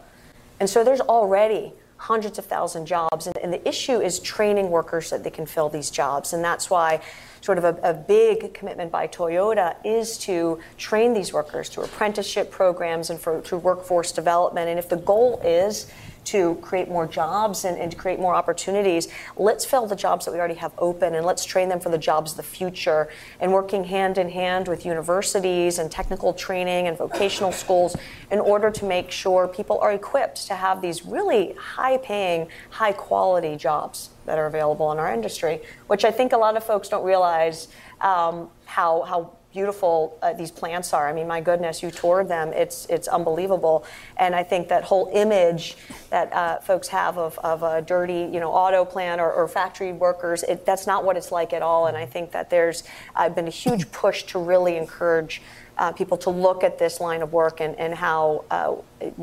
And so there's already hundreds of thousand jobs. And, and the issue is training workers so that they can fill these jobs. And that's why sort of a, a, big commitment by Toyota is to train these workers through apprenticeship programs and for, through workforce development. And if the goal is to create more jobs and, and to create more opportunities. Let's fill the jobs that we already have open and let's train them for the jobs of the future. And working hand in hand with universities and technical training and vocational schools in order to make sure people are equipped to have these really high paying, high quality jobs that are available in our industry, which I think a lot of folks don't realize um, how, how beautiful uh, these plants are. I mean, my goodness, you toured them. It's it's unbelievable. And I think that whole image that uh, folks have of, of a dirty, you know, auto plant or, or factory workers, it, that's not what it's like at all. And I think that there's uh, been a huge push to really encourage. Uh, people to look at this line of work and, and how, uh,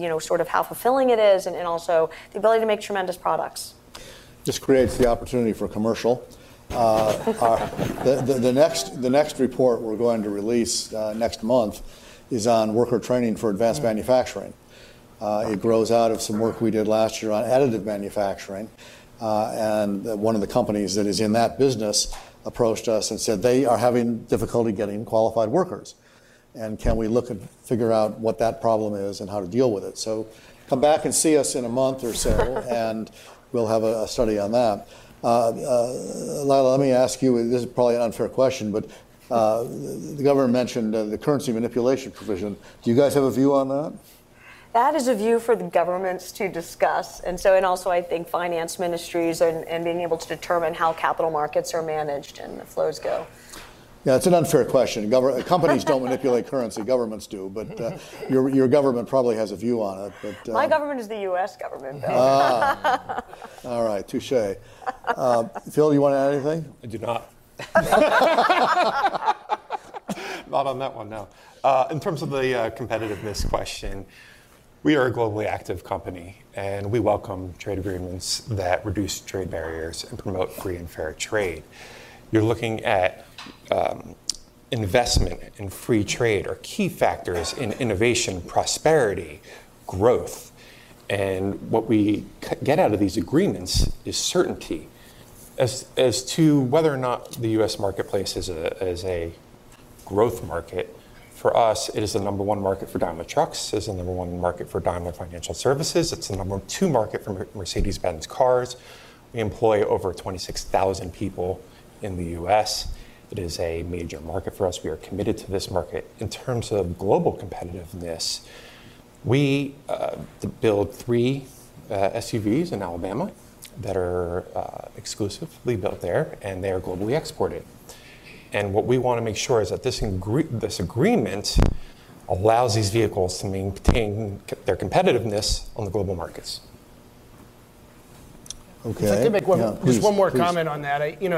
you know, sort of how fulfilling it is, and, and also the ability to make tremendous products. This creates the opportunity for commercial. Uh, our, the, the, the, next, the next report we're going to release uh, next month is on worker training for advanced mm. manufacturing. Uh, it grows out of some work we did last year on additive manufacturing. Uh, and one of the companies that is in that business approached us and said they are having difficulty getting qualified workers. And can we look and figure out what that problem is and how to deal with it? So come back and see us in a month or so, and we'll have a, a study on that. Uh, uh, Lila, let me ask you, this is probably an unfair question, but uh, the governor mentioned the currency manipulation provision. Do you guys have a view on that? That is a view for the governments to discuss. And so, and also I think finance ministries and, and being able to determine how capital markets are managed and the flows go. Yeah, it's an unfair question. Gover- companies don't manipulate currency; governments do. But uh, your your government probably has a view on it. But uh, my government is the U.S. government. Bill. Ah, all right, touche. Uh, Phil, you want to add anything? I do not. not on that one, no. Uh, in terms of the uh, competitiveness question, we are a globally active company, and we welcome trade agreements that reduce trade barriers and promote free and fair trade. You're looking at um, investment and free trade are key factors in innovation, prosperity, growth. And what we get out of these agreements is certainty as, as to whether or not the US marketplace is a, is a growth market. For us, it is the number one market for Daimler Trucks, it's the number one market for Daimler Financial Services, it's the number two market for Mercedes Benz cars. We employ over 26,000 people in the US. It is a major market for us. We are committed to this market. In terms of global competitiveness, we uh, build three uh, SUVs in Alabama that are uh, exclusively built there, and they are globally exported. And what we want to make sure is that this, this agreement allows these vehicles to maintain their competitiveness on the global markets. Okay. If I could make one, yeah, just one more please. comment on that. I, you know,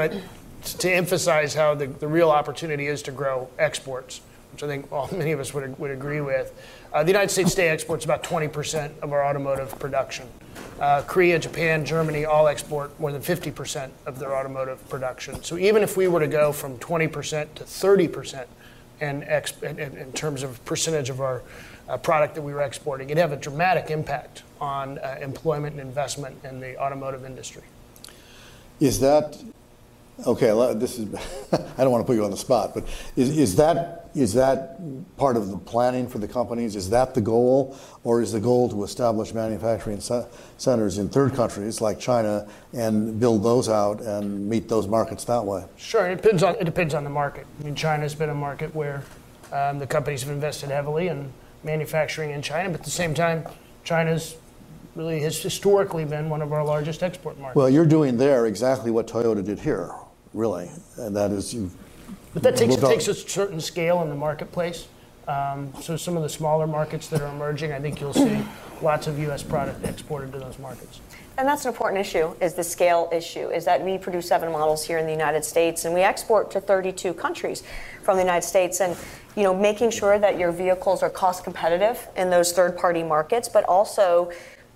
to emphasize how the, the real opportunity is to grow exports which I think all, many of us would, would agree with. Uh, the United States today exports about 20% of our automotive production. Uh, Korea, Japan, Germany all export more than 50% of their automotive production. So even if we were to go from 20% to 30% in, in, in terms of percentage of our uh, product that we were exporting, it'd have a dramatic impact on uh, employment and investment in the automotive industry. Is that, okay, this is, I don't want to put you on the spot, but is, is that, is that part of the planning for the companies? Is that the goal? Or is the goal to establish manufacturing centers in third countries like China and build those out and meet those markets that way? Sure, it depends on it depends on the market. I mean, China's been a market where um, the companies have invested heavily in manufacturing in China, but at the same time, China's really has historically been one of our largest export markets. Well, you're doing there exactly what Toyota did here, really, and that is you. but that takes moved takes a certain scale in the marketplace. Um, so some of the smaller markets that are emerging, I think you'll see lots of U.S. product exported to those markets. And that's an important issue, is the scale issue, is that we produce seven models here in the United States and we export to 32 countries from the United States. And, you know, making sure that your vehicles are cost competitive in those third party markets, but also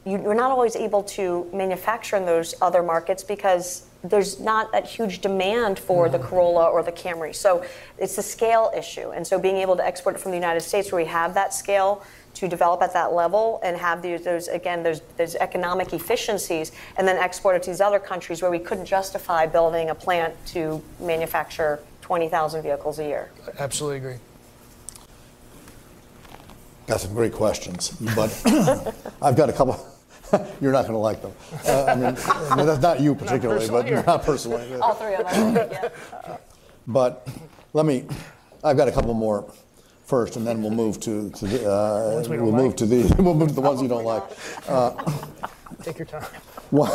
you're not always able to manufacture in those other markets because there's not that huge demand for the mm-hmm. Corolla or the Camry. So it's a scale issue. And so being able to export it from the United States where we have that scale to develop at that level and have these, those again those, those economic efficiencies and then export it to these other countries where we couldn't justify building a plant to manufacture 20,000 vehicles a year. Absolutely agree. Got some great questions, but I've got a couple. You're not going to like them. Uh, I, mean, I mean, that's not you particularly, but personally, or- not personally. All three of us. yeah. But let me. I've got a couple more first, and then we'll move to, to the. Uh, Ones we we'll don't move like. to the. We'll move to the ones you don't like. Take your time. One,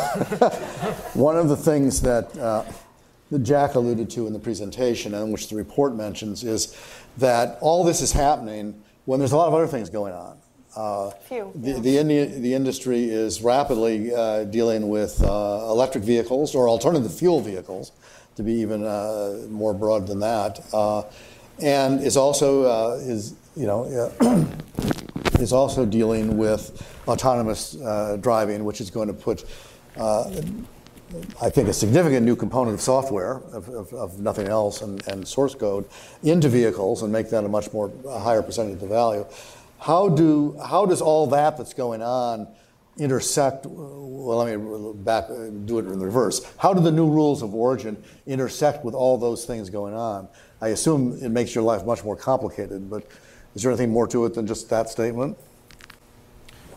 one of the things that, uh, that Jack alluded to in the presentation, and which the report mentions, is that all this is happening when there's a lot of other things going on. Uh, Few, the, yeah. the, the industry is rapidly uh, dealing with uh, electric vehicles or alternative fuel vehicles, to be even uh, more broad than that, uh, and is also uh, is you know is also dealing with autonomous driving, which is going to put, I think, a significant new component of software, of, of, of nothing else, and, and source code into vehicles and make that a much more a higher percentage of the value. How do how does all that that's going on intersect? Well, let me back do it in reverse. How do the new rules of origin intersect with all those things going on? I assume it makes your life much more complicated, but is there anything more to it than just that statement?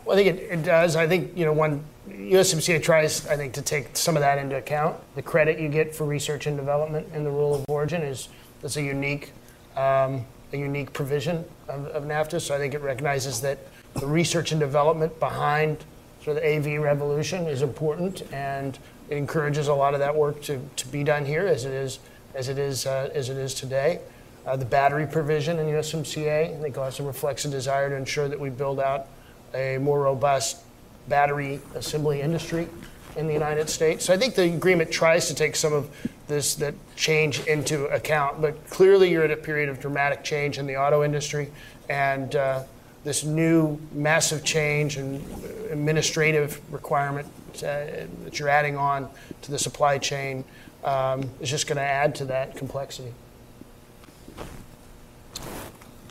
Well, I think it, it does. I think you know when USMCA tries, I think, to take some of that into account. The credit you get for research and development in the rule of origin is that's a unique um, a unique provision of, of NAFTA. So I think it recognizes that the research and development behind sort of the AV revolution is important, and it encourages a lot of that work to, to be done here as it is as it is uh, as it is today. Uh, the battery provision in USMCA, I think, also reflects a desire to ensure that we build out a more robust battery assembly industry in the United States. So I think the agreement tries to take some of this that change into account. But clearly, you're at a period of dramatic change in the auto industry, and uh, this new massive change and administrative requirement uh, that you're adding on to the supply chain um, is just going to add to that complexity.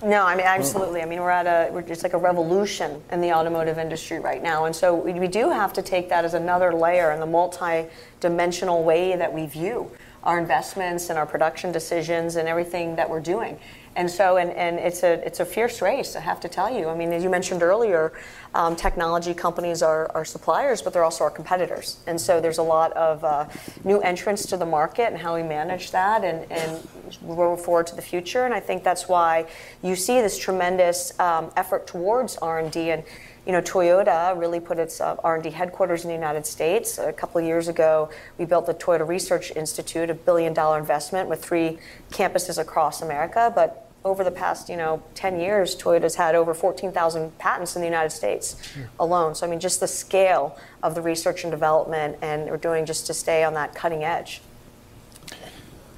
No, I mean, absolutely. I mean, we're at a, we're just like a revolution in the automotive industry right now. And so we, we do have to take that as another layer in the multi-dimensional way that we view our investments and our production decisions and everything that we're doing. And so, and, and it's a it's a fierce race, I have to tell you. I mean, as you mentioned earlier, um, technology companies are, are suppliers, but they're also our competitors. And so there's a lot of uh, new entrants to the market and how we manage that and, and roll forward to the future. And I think that's why you see this tremendous um, effort towards R&D and you know, Toyota really put its uh, R&D headquarters in the United States. A couple of years ago, we built the Toyota Research Institute, a billion-dollar investment with three campuses across America. But over the past, you know, 10 years, Toyota's had over 14,000 patents in the United States alone. So I mean, just the scale of the research and development, and we're doing just to stay on that cutting edge.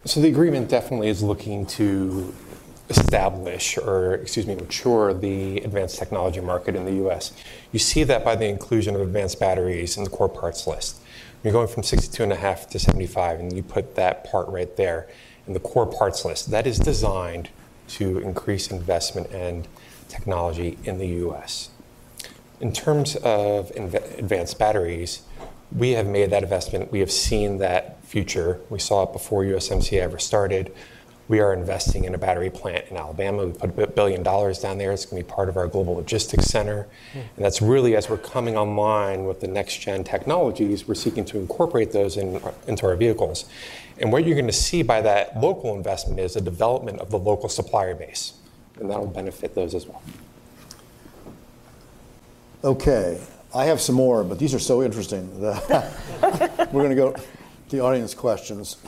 So the agreement definitely is looking to establish or, excuse me, mature the advanced technology market in the US. You see that by the inclusion of advanced batteries in the core parts list. You're going from 62.5 to 75, and you put that part right there in the core parts list. That is designed to increase investment and technology in the US. In terms of advanced batteries, we have made that investment. We have seen that future. We saw it before USMCA ever started. We are investing in a battery plant in Alabama. We put a $1 billion down there. It's going to be part of our global logistics center. Hmm. And that's really as we're coming online with the next-gen technologies, we're seeking to incorporate those into our vehicles. And what you're going to see by that local investment is the development of the local supplier base. And that will benefit those as well. Okay. I have some more, but these are so interesting. We're going to go to the audience questions.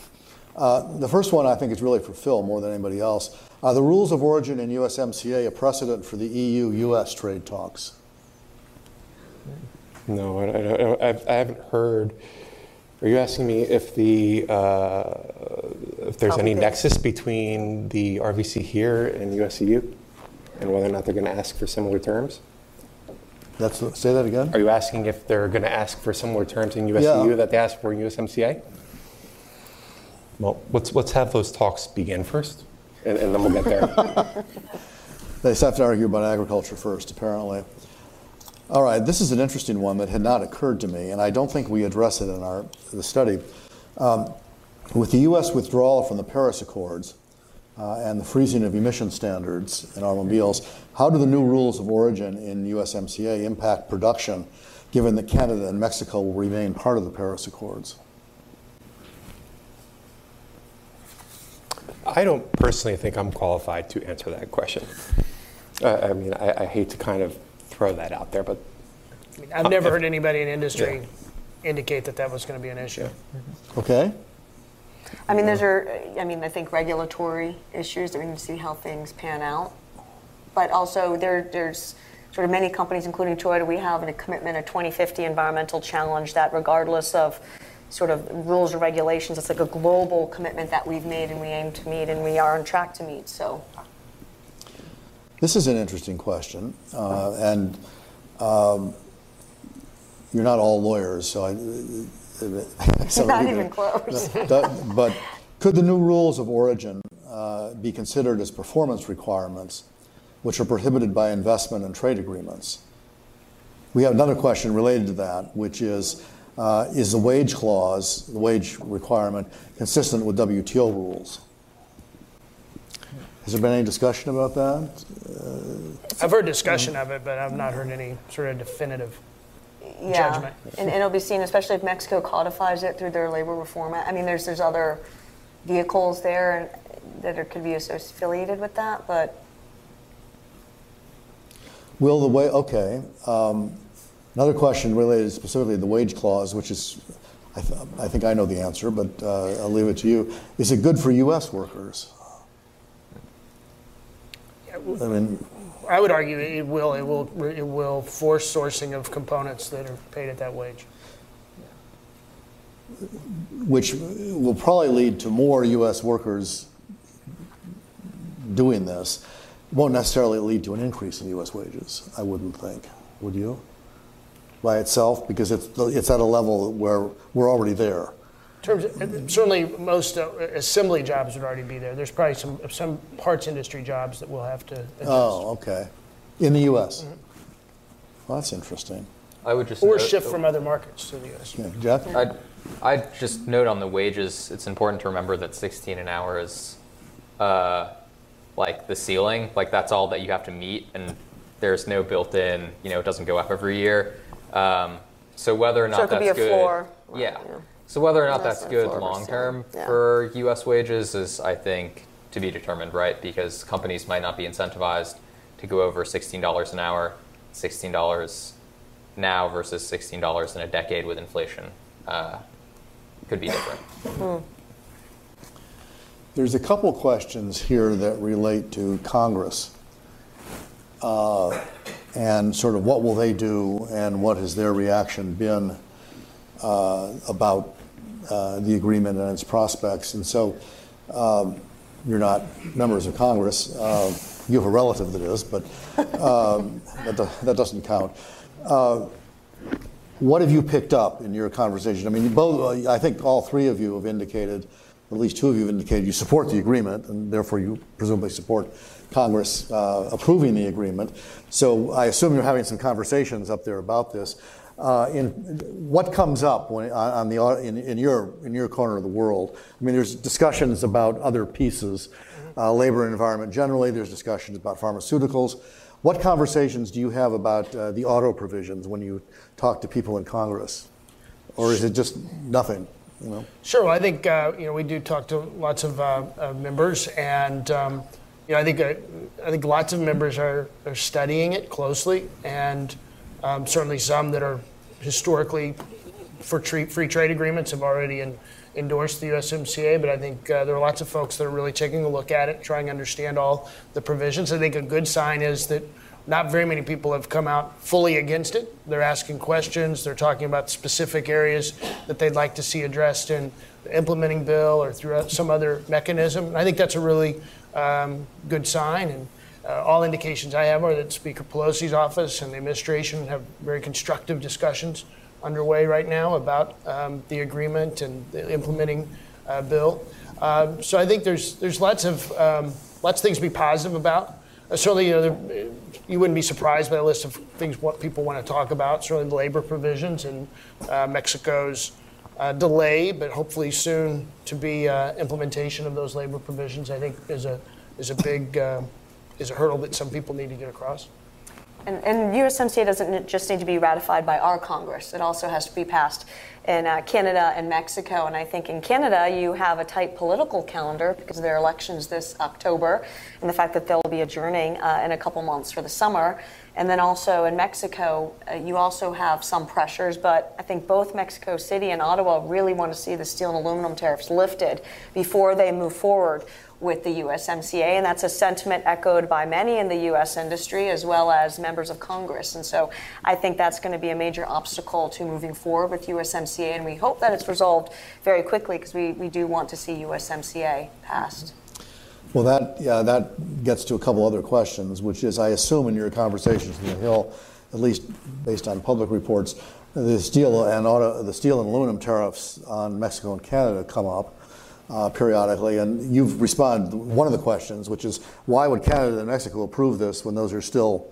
Uh, the first one I think is really for Phil more than anybody else. Are the rules of origin in USMCA a precedent for the EU-US trade talks? No, I haven't heard. Are you asking me if the uh, if there's any nexus between the RVC here and US-EU and whether or not they're going to ask for similar terms? That's Say that again. Are you asking if they're going to ask for similar terms in US-EU that they ask for in USMCA? Well, let's let's have those talks begin first, and then we'll get there. They have to argue about agriculture first, apparently. All right. This is an interesting one that had not occurred to me, and I don't think we address it in our the study. Um, with the U.S. withdrawal from the Paris Accords uh, and the freezing of emission standards in automobiles, how do the new rules of origin in USMCA impact production, given that Canada and Mexico will remain part of the Paris Accords? I don't personally think I'm qualified to answer that question. I mean, I hate to kind of throw that out there, but. I've never heard anybody in industry indicate that that was going to be an issue. Okay. I mean, those uh, are, I mean, I think regulatory issues that we need to see how things pan out. But also, there's sort of many companies, including Toyota, we have a commitment, a 2050 environmental challenge that regardless of sort of rules or regulations, it's like a global commitment that we've made and we aim to meet and we are on track to meet, so. This is an interesting question. Uh, and um, you're not all lawyers, so I. Not even close. But could the new rules of origin uh, be considered as performance requirements, which are prohibited by investment and trade agreements? We have another question related to that, which is, Uh, is the wage clause, the wage requirement, consistent with WTO rules? Has there been any discussion about that? I've heard discussion of it, but I've not heard any sort of definitive judgment. Yeah. And it'll be seen, especially if Mexico codifies it through their labor reform. I mean, there's there's other vehicles there that could be affiliated with that, but. Will the way, okay. Um, Another question related specifically to the wage clause, which is, I think I know the answer, but uh, I'll leave it to you. Is it good for U.S. workers? I mean. I would argue it will. It will force sourcing of components that are paid at that wage. Which will probably lead to more U.S. workers doing this. Won't necessarily lead to an increase in U.S. wages, I wouldn't think. Would you? By itself, because it's it's at a level where we're already there. Certainly, most assembly jobs would already be there. There's probably some some parts industry jobs that we'll have to adjust. Oh, okay. In the U.S.? Well, that's interesting. I would just. Or shift from other markets to the U.S. Jeff? I'd just note on the wages, it's important to remember that 16 an hour is uh, like the ceiling. Like that's all that you have to meet. And there's no built-in, You know, it doesn't go up every year. Um, so whether or not that's good. So it could be a floor. Yeah. So whether or not that's good long-term for U.S. wages is, I think, to be determined, right? Because companies might not be incentivized to go over $16 an hour, $16 now versus $16 in a decade with inflation. Uh, could be different. Hmm. There's a couple questions here that relate to Congress uh, and sort of what will they do and what has their reaction been about the agreement and its prospects. And so you're not members of Congress. Uh, you have a relative that is, but um, that, do, that doesn't count. Uh, what have you picked up in your conversation? I mean, both. I think all three of you have indicated, at least two of you have indicated, you support the agreement, and therefore you presumably support Congress uh, approving the agreement. So I assume you're having some conversations up there about this. Uh, in what comes up when, on the in, in, your in your corner of the world? I mean, there's discussions about other pieces, uh, labor and environment generally. There's discussions about pharmaceuticals. What conversations do you have about uh, the auto provisions when you talk to people in Congress, or is it just nothing? You know? Sure. Well, I think uh, you know we do talk to lots of uh, members, and um, you know I think I think lots of members are, are studying it closely and um, certainly, some that are historically for free trade agreements have already in, endorsed the USMCA, but I think uh, there are lots of folks that are really taking a look at it, trying to understand all the provisions. I think a good sign is that not very many people have come out fully against it. They're asking questions, they're talking about specific areas that they'd like to see addressed in the implementing bill or through some other mechanism. And I think that's a really um, good sign. And uh, all indications I have are that Speaker Pelosi's office and the administration have very constructive discussions underway right now about um, the agreement and the implementing uh, bill. Um, so I think there's there's lots of um, lots of things to be positive about. Uh, certainly, you know, there, you wouldn't be surprised by the list of things what people want to talk about. Certainly, the labor provisions and uh, Mexico's uh, delay, but hopefully soon to be uh, implementation of those labor provisions. I think is a is a big is a hurdle that some people need to get across. And, and USMCA doesn't just need to be ratified by our Congress, it also has to be passed in uh, Canada and Mexico. And I think in Canada, you have a tight political calendar because there are elections this October, and the fact that they'll be adjourning uh, in a couple months for the summer. And then also in Mexico, uh, you also have some pressures, but I think both Mexico City and Ottawa really want to see the steel and aluminum tariffs lifted before they move forward with the USMCA, and that's a sentiment echoed by many in the US industry as well as members of Congress. And so I think that's going to be a major obstacle to moving forward with USMCA, and we hope that it's resolved very quickly because we, we do want to see USMCA passed. Well, that, yeah, that gets to a couple other questions, which is I assume in your conversations in the Hill, at least based on public reports, the steel and auto, the steel and aluminum tariffs on Mexico and Canada come up uh, periodically, and you've responded one of the questions, which is why would Canada and Mexico approve this when those are still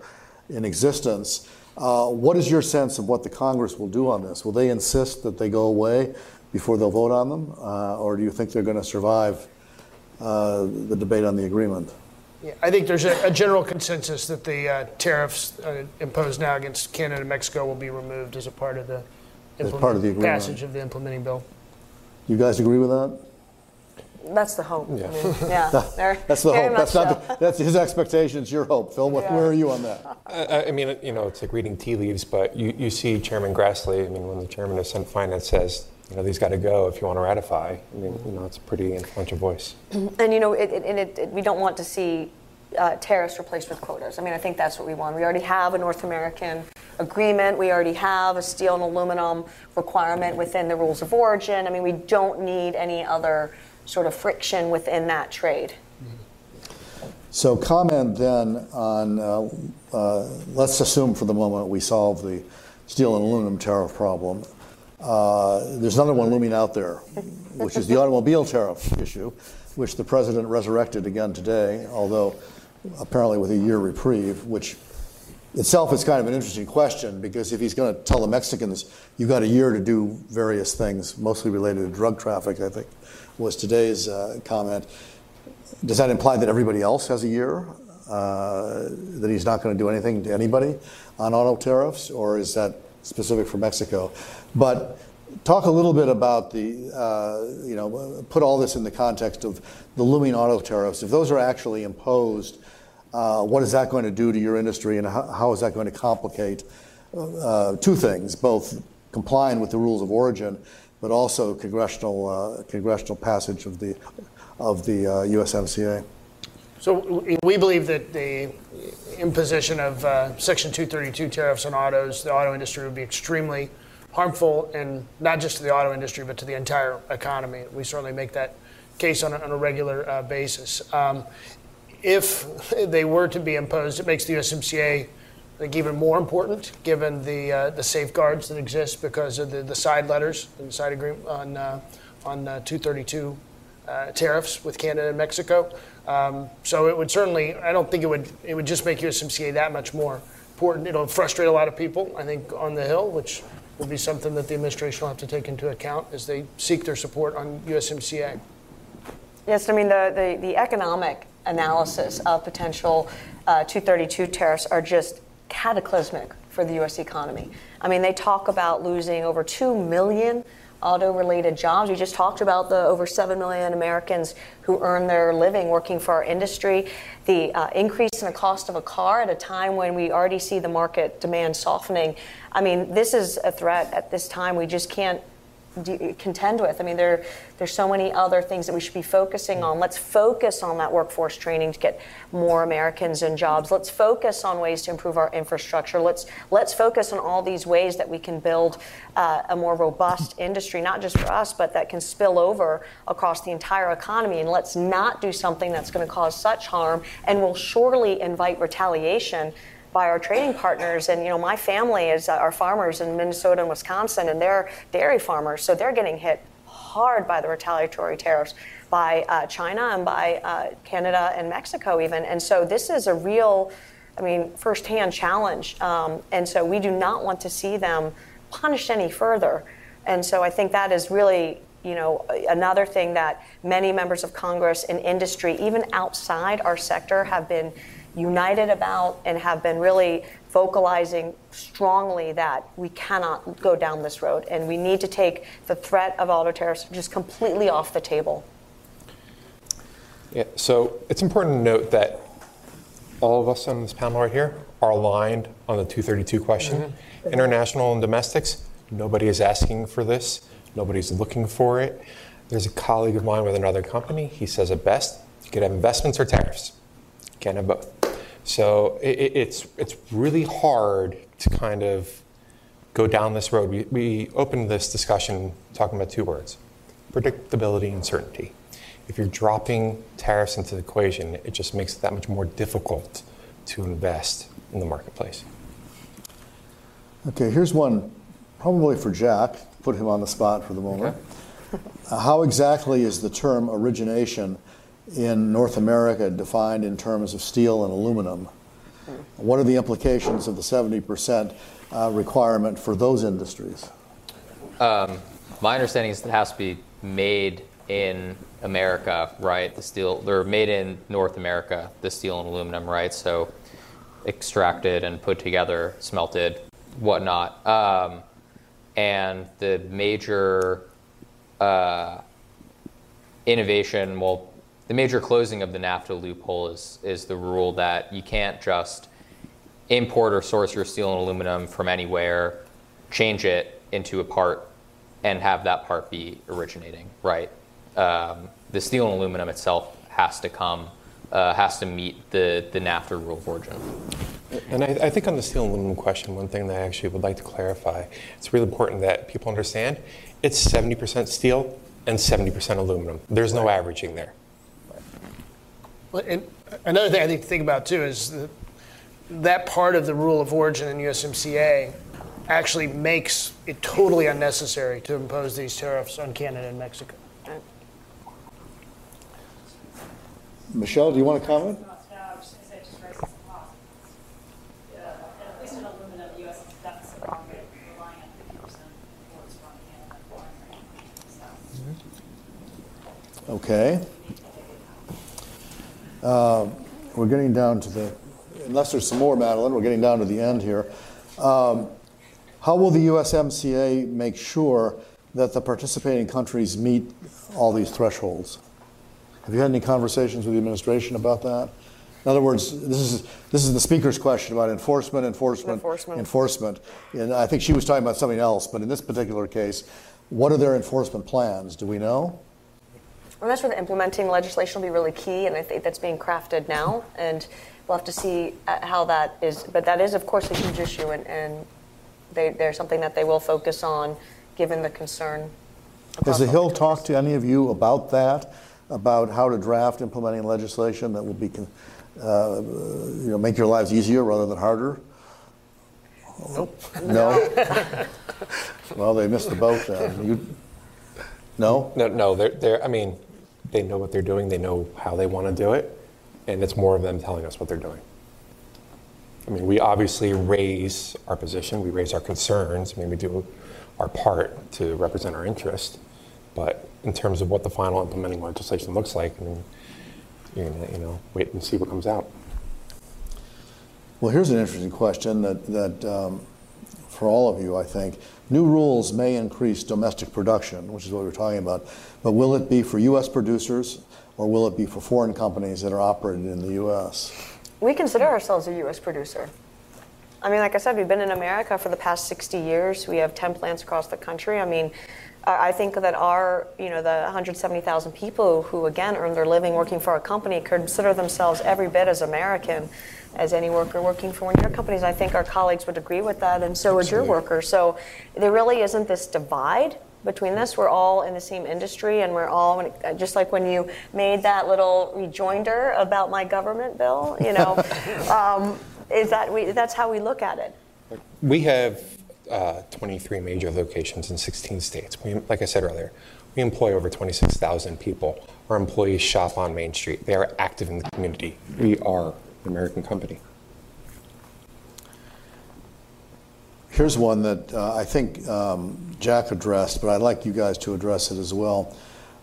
in existence? Uh, what is your sense of what the Congress will do on this? Will they insist that they go away before they'll vote on them, uh, or do you think they're going to survive uh, the debate on the agreement? Yeah, I think there's a, a general consensus that the uh, tariffs uh, imposed now against Canada and Mexico will be removed as a part of the, as part of the passage of the implementing bill. You guys agree with that? That's the hope. Yeah, I mean, yeah. that's the hope. That's not. The, that's his expectations. Your hope, Phil. yeah. Where are you on that? I, I, mean, you know, it's like reading tea leaves, but you, you see Chairman Grassley. I mean, when the chairman of Senate Finance says, you know, these got to go if you want to ratify. I mean, you know, it's a pretty influential voice. And you know, it, it, it, we don't want to see uh, tariffs replaced with quotas. I mean, I think that's what we want. We already have a North American agreement. We already have a steel and aluminum requirement within the rules of origin. I mean, we don't need any other sort of friction within that trade. So comment then on, uh, uh, let's assume for the moment we solve the steel and aluminum tariff problem. Uh, there's another one looming out there, which is the automobile tariff issue, which the president resurrected again today, although apparently with a year reprieve, which itself is kind of an interesting question because if he's going to tell the Mexicans, you've got a year to do various things, mostly related to drug traffic, I think was today's uh, comment. Does that imply that everybody else has a year? Uh, that he's not going to do anything to anybody on auto tariffs, or is that specific for Mexico? But talk a little bit about the, uh, you know, put all this in the context of the looming auto tariffs. If those are actually imposed, uh, what is that going to do to your industry, and how, how is that going to complicate uh, two things, both complying with the rules of origin but also congressional uh, congressional passage of the of the uh, USMCA. So we believe that the imposition of uh, Section 232 tariffs on autos, the auto industry would be extremely harmful, and not just to the auto industry, but to the entire economy. We certainly make that case on a, on a regular uh, basis. Um, if they were to be imposed, it makes the USMCA I think even more important, given the uh, the safeguards that exist because of the, the side letters and side agreement on uh, on uh, 232 uh, tariffs with Canada and Mexico. Um, so it would certainly, I don't think it would it would just make USMCA that much more important. It'll frustrate a lot of people, I think, on the Hill, which will be something that the administration will have to take into account as they seek their support on USMCA. Yes, I mean, the, the, the economic analysis of potential uh, 232 tariffs are just cataclysmic for the U.S. economy. I mean, they talk about losing over 2 million auto related jobs. We just talked about the over 7 million Americans who earn their living working for our industry. The uh, increase in the cost of a car at a time when we already see the market demand softening. I mean, this is a threat at this time. We just can't contend with. I mean, there there's so many other things that we should be focusing on. Let's focus on that workforce training to get more Americans in jobs. Let's focus on ways to improve our infrastructure. Let's let's focus on all these ways that we can build uh, a more robust industry, not just for us, but that can spill over across the entire economy. And let's not do something that's going to cause such harm and will surely invite retaliation by our trading partners. And you know, my family is uh, our farmers in Minnesota and Wisconsin, and they're dairy farmers, so they're getting hit hard by the retaliatory tariffs by uh, China and by uh, Canada and Mexico even. And so this is a real, I mean, firsthand challenge. Um, and so we do not want to see them punished any further. And so I think that is really you know, another thing that many members of Congress and industry, even outside our sector, have been united about and have been really vocalizing strongly that we cannot go down this road and we need to take the threat of auto tariffs just completely off the table. Yeah, so it's important to note that all of us on this panel right here are aligned on the 232 question. Mm-hmm. International and domestics, nobody is asking for this, nobody's looking for it. There's a colleague of mine with another company, he says it best you could have investments or tariffs. Can't have both. So it, it's, it's really hard to kind of go down this road. We, we opened this discussion talking about two words predictability and certainty. If you're dropping tariffs into the equation, it just makes it that much more difficult to invest in the marketplace. Okay, here's one probably for Jack, put him on the spot for the moment. Okay. Uh, how exactly is the term origination in North America defined in terms of steel and aluminum. What are the implications of the 70% uh, requirement for those industries? Um, my understanding is it has to be made in America, right? The steel, they're made in North America, the steel and aluminum, right? So extracted and put together, smelted, whatnot. Um, and the major uh, innovation, well, the major closing of the NAFTA loophole is, is the rule that you can't just import or source your steel and aluminum from anywhere, change it into a part, and have that part be originating, right? Um, the steel and aluminum itself has to come, uh, has to meet the, the NAFTA rule of origin. And I, I, think on the steel and aluminum question, one thing that I actually would like to clarify, it's really important that people understand it's 70% steel and 70% aluminum. There's no averaging there. And another thing I think to think about too is that, that part of the rule of origin in USMCA actually makes it totally unnecessary to impose these tariffs on Canada and Mexico. Michelle, do you want to comment? Okay. Uh, we're getting down to the, unless there's some more, Madeline, we're getting down to the end here. Um, how will the USMCA make sure that the participating countries meet all these thresholds? Have you had any conversations with the administration about that? In other words, this is this is the speaker's question about enforcement, enforcement, enforcement, enforcement. And I think she was talking about something else, but in this particular case, what are their enforcement plans? Do we know? Well, that's where the implementing legislation will be really key, and I think that's being crafted now, and we'll have to see uh, how that is. But that is, of course, a huge issue, and, and they, they're something that they will focus on, given the concern. Has the Hill talked to any of you about that? About how to draft implementing legislation that will be, uh, you know, make your lives easier rather than harder? Nope. No? Well, they missed the boat then. You, no? No, no, they're, they're, I mean, they know what they're doing, they know how they want to do it, and it's more of them telling us what they're doing. I mean, we obviously raise our position, we raise our concerns, I mean, we do our part to represent our interest, but in terms of what the final implementing legislation looks like, I mean, you're gonna, you know, wait and see what comes out. Well, here's an interesting question that, that um, for all of you, I think. New rules may increase domestic production, which is what we're talking about, but will it be for U.S. producers or will it be for foreign companies that are operated in the U.S.? We consider ourselves a U.S. producer. I mean, like I said, we've been in America for the past 60 years. We have 10 plants across the country. I mean, I I think that our, you know, the 170,000 people who, again, earn their living working for our company consider themselves every bit as American as any worker working for one of your companies. I think our colleagues would agree with that, and so would your workers. So there really isn't this divide between this. We're all in the same industry, and we're all just like when you made that little rejoinder about my government bill. You know, um, is that we? That's how we look at it. We have uh, 23 major locations in 16 states. We, like I said earlier, we employ over 26,000 people. Our employees shop on Main Street. They are active in the community. We are an American company. Here's one that uh, I think um, Jack addressed, but I'd like you guys to address it as well.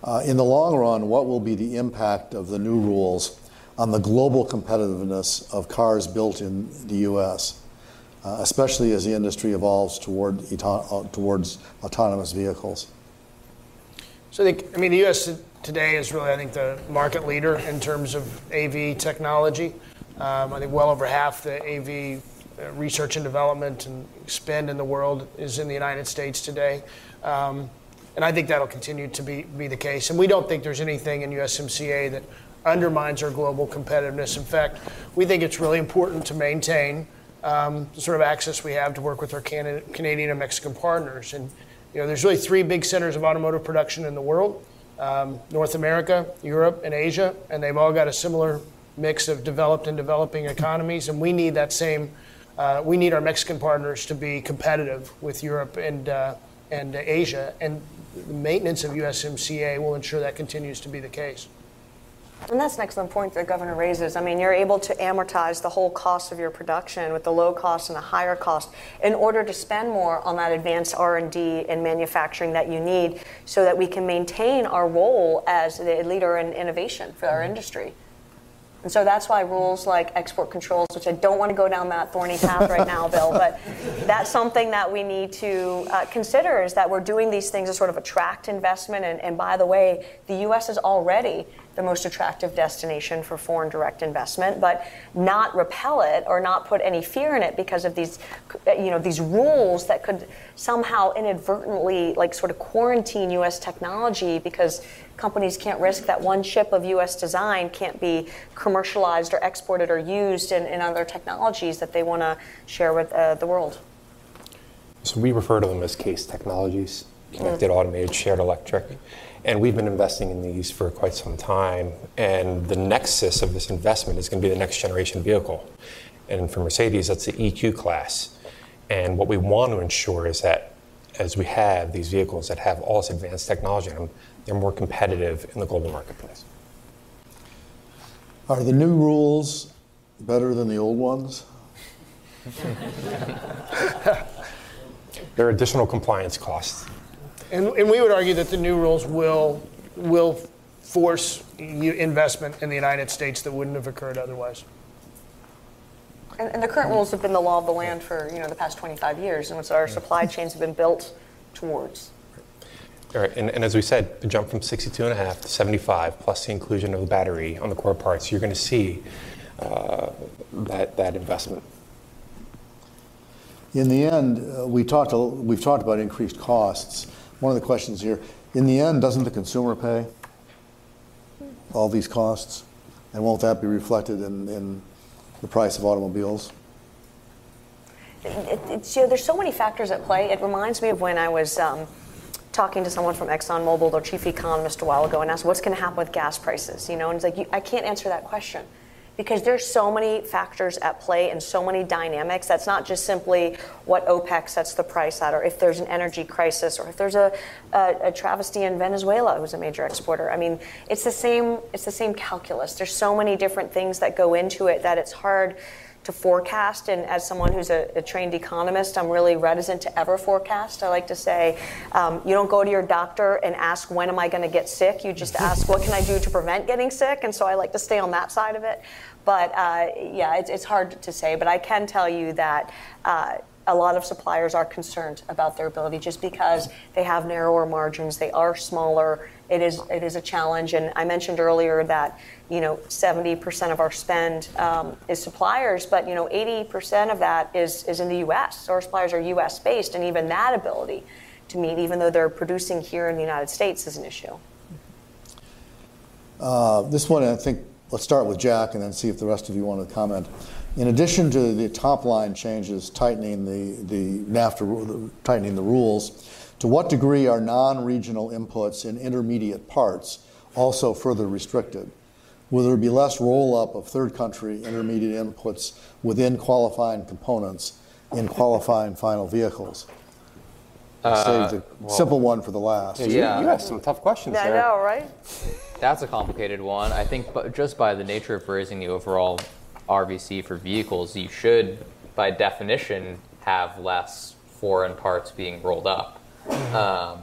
Uh, in the long run, what will be the impact of the new rules on the global competitiveness of cars built in the U.S., uh, especially as the industry evolves toward uh, towards autonomous vehicles? So I think, I mean, the U.S. today is really, I think, the market leader in terms of AV technology. Um, I think well over half the AV research and development and spend in the world is in the United States today. Um, and I think that'll continue to be, be the case. And we don't think there's anything in USMCA that undermines our global competitiveness. In fact, we think it's really important to maintain um, the sort of access we have to work with our Canadian and Mexican partners. And you know, there's really three big centers of automotive production in the world: um, North America, Europe, and Asia, and they've all got a similar mix of developed and developing economies. And we need that same. Uh, we need our Mexican partners to be competitive with Europe and uh, and Asia, and the maintenance of USMCA will ensure that continues to be the case. And that's an excellent point that the governor raises. I mean, you're able to amortize the whole cost of your production with the low cost and the higher cost in order to spend more on that advanced R&D and manufacturing that you need so that we can maintain our role as the leader in innovation for our industry. And so that's why rules like export controls, which I don't want to go down that thorny path right now, Bill, but that's something that we need to uh, consider is that we're doing these things to sort of attract investment. And, and by the way, the U.S. is already the most attractive destination for foreign direct investment, but not repel it or not put any fear in it because of these, you know, these rules that could somehow inadvertently like sort of quarantine U.S. technology because companies can't risk that one chip of U.S. design can't be commercialized or exported or used in, in other technologies that they want to share with uh, the world. So we refer to them as case technologies, connected, automated, shared electric. And we've been investing in these for quite some time. And the nexus of this investment is going to be the next generation vehicle. And for Mercedes, that's the EQ class. And what we want to ensure is that as we have these vehicles that have all this advanced technology in them, they're more competitive in the global marketplace. Are the new rules better than the old ones? There are additional compliance costs. And, and we would argue that the new rules will, will force investment in the United States that wouldn't have occurred otherwise. And, and the current rules have been the law of the land for you know the past 25 years, and which our supply chains have been built towards. All right, and, and as we said, the jump from 62 and a half to 75, plus the inclusion of the battery on the core parts, you're going to see uh, that, that investment. In the end, uh, we talked, a- we've talked about increased costs. One of the questions here, in the end, doesn't the consumer pay all these costs? And won't that be reflected in, in the price of automobiles? it, it's, you know, there's so many factors at play. It reminds me of when I was um, talking to someone from ExxonMobil, their chief economist, a while ago, and asked, "What's going to happen with gas prices?" You know, and it's like, I can't answer that question because there's so many factors at play and so many dynamics. That's not just simply what OPEC sets the price at, or if there's an energy crisis, or if there's a, a, a, travesty in Venezuela, who's a major exporter. I mean, it's the same. It's the same calculus. There's so many different things that go into it that it's hard to forecast. And as someone who's a, a, trained economist, I'm really reticent to ever forecast. I like to say, um, you don't go to your doctor and ask, when am I going to get sick? You just ask, what can I do to prevent getting sick? And so I like to stay on that side of it. But uh, yeah, it's, it's, hard to say. But I can tell you that. Uh, a lot of suppliers are concerned about their ability just because they have narrower margins, they are smaller. It is it is a challenge, and I mentioned earlier that you know 70% of our spend um, is suppliers, but you know 80% of that is is in the U.S. So our suppliers are U.S. based, and even that ability to meet, even though they're producing here in the United States, is an issue. Uh, this one, I think, let's start with Jack, and then see if the rest of you want to comment. In addition to the top line changes, tightening the, the NAFTA, tightening the rules, to what degree are non-regional inputs in intermediate parts also further restricted? Will there be less roll-up of third country intermediate inputs within qualifying components in qualifying final vehicles? Uh, Save the well, simple one for the last. Yeah, you, you asked some tough questions I there. I know, right? That's a complicated one. I think just by the nature of raising the overall RVC for vehicles, you should, by definition, have less foreign parts being rolled up. Um,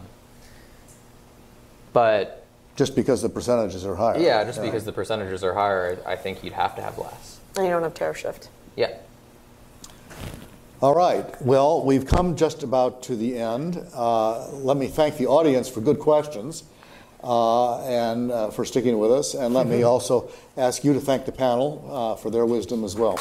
but just because the percentages are higher. Yeah, just yeah. because the percentages are higher, I think you'd have to have less. And you don't have tariff shift. Yeah. All right. Well, we've come just about to the end. Uh, let me thank the audience for good questions uh, and uh, for sticking with us. And let me also ask you to thank the panel uh, for their wisdom as well.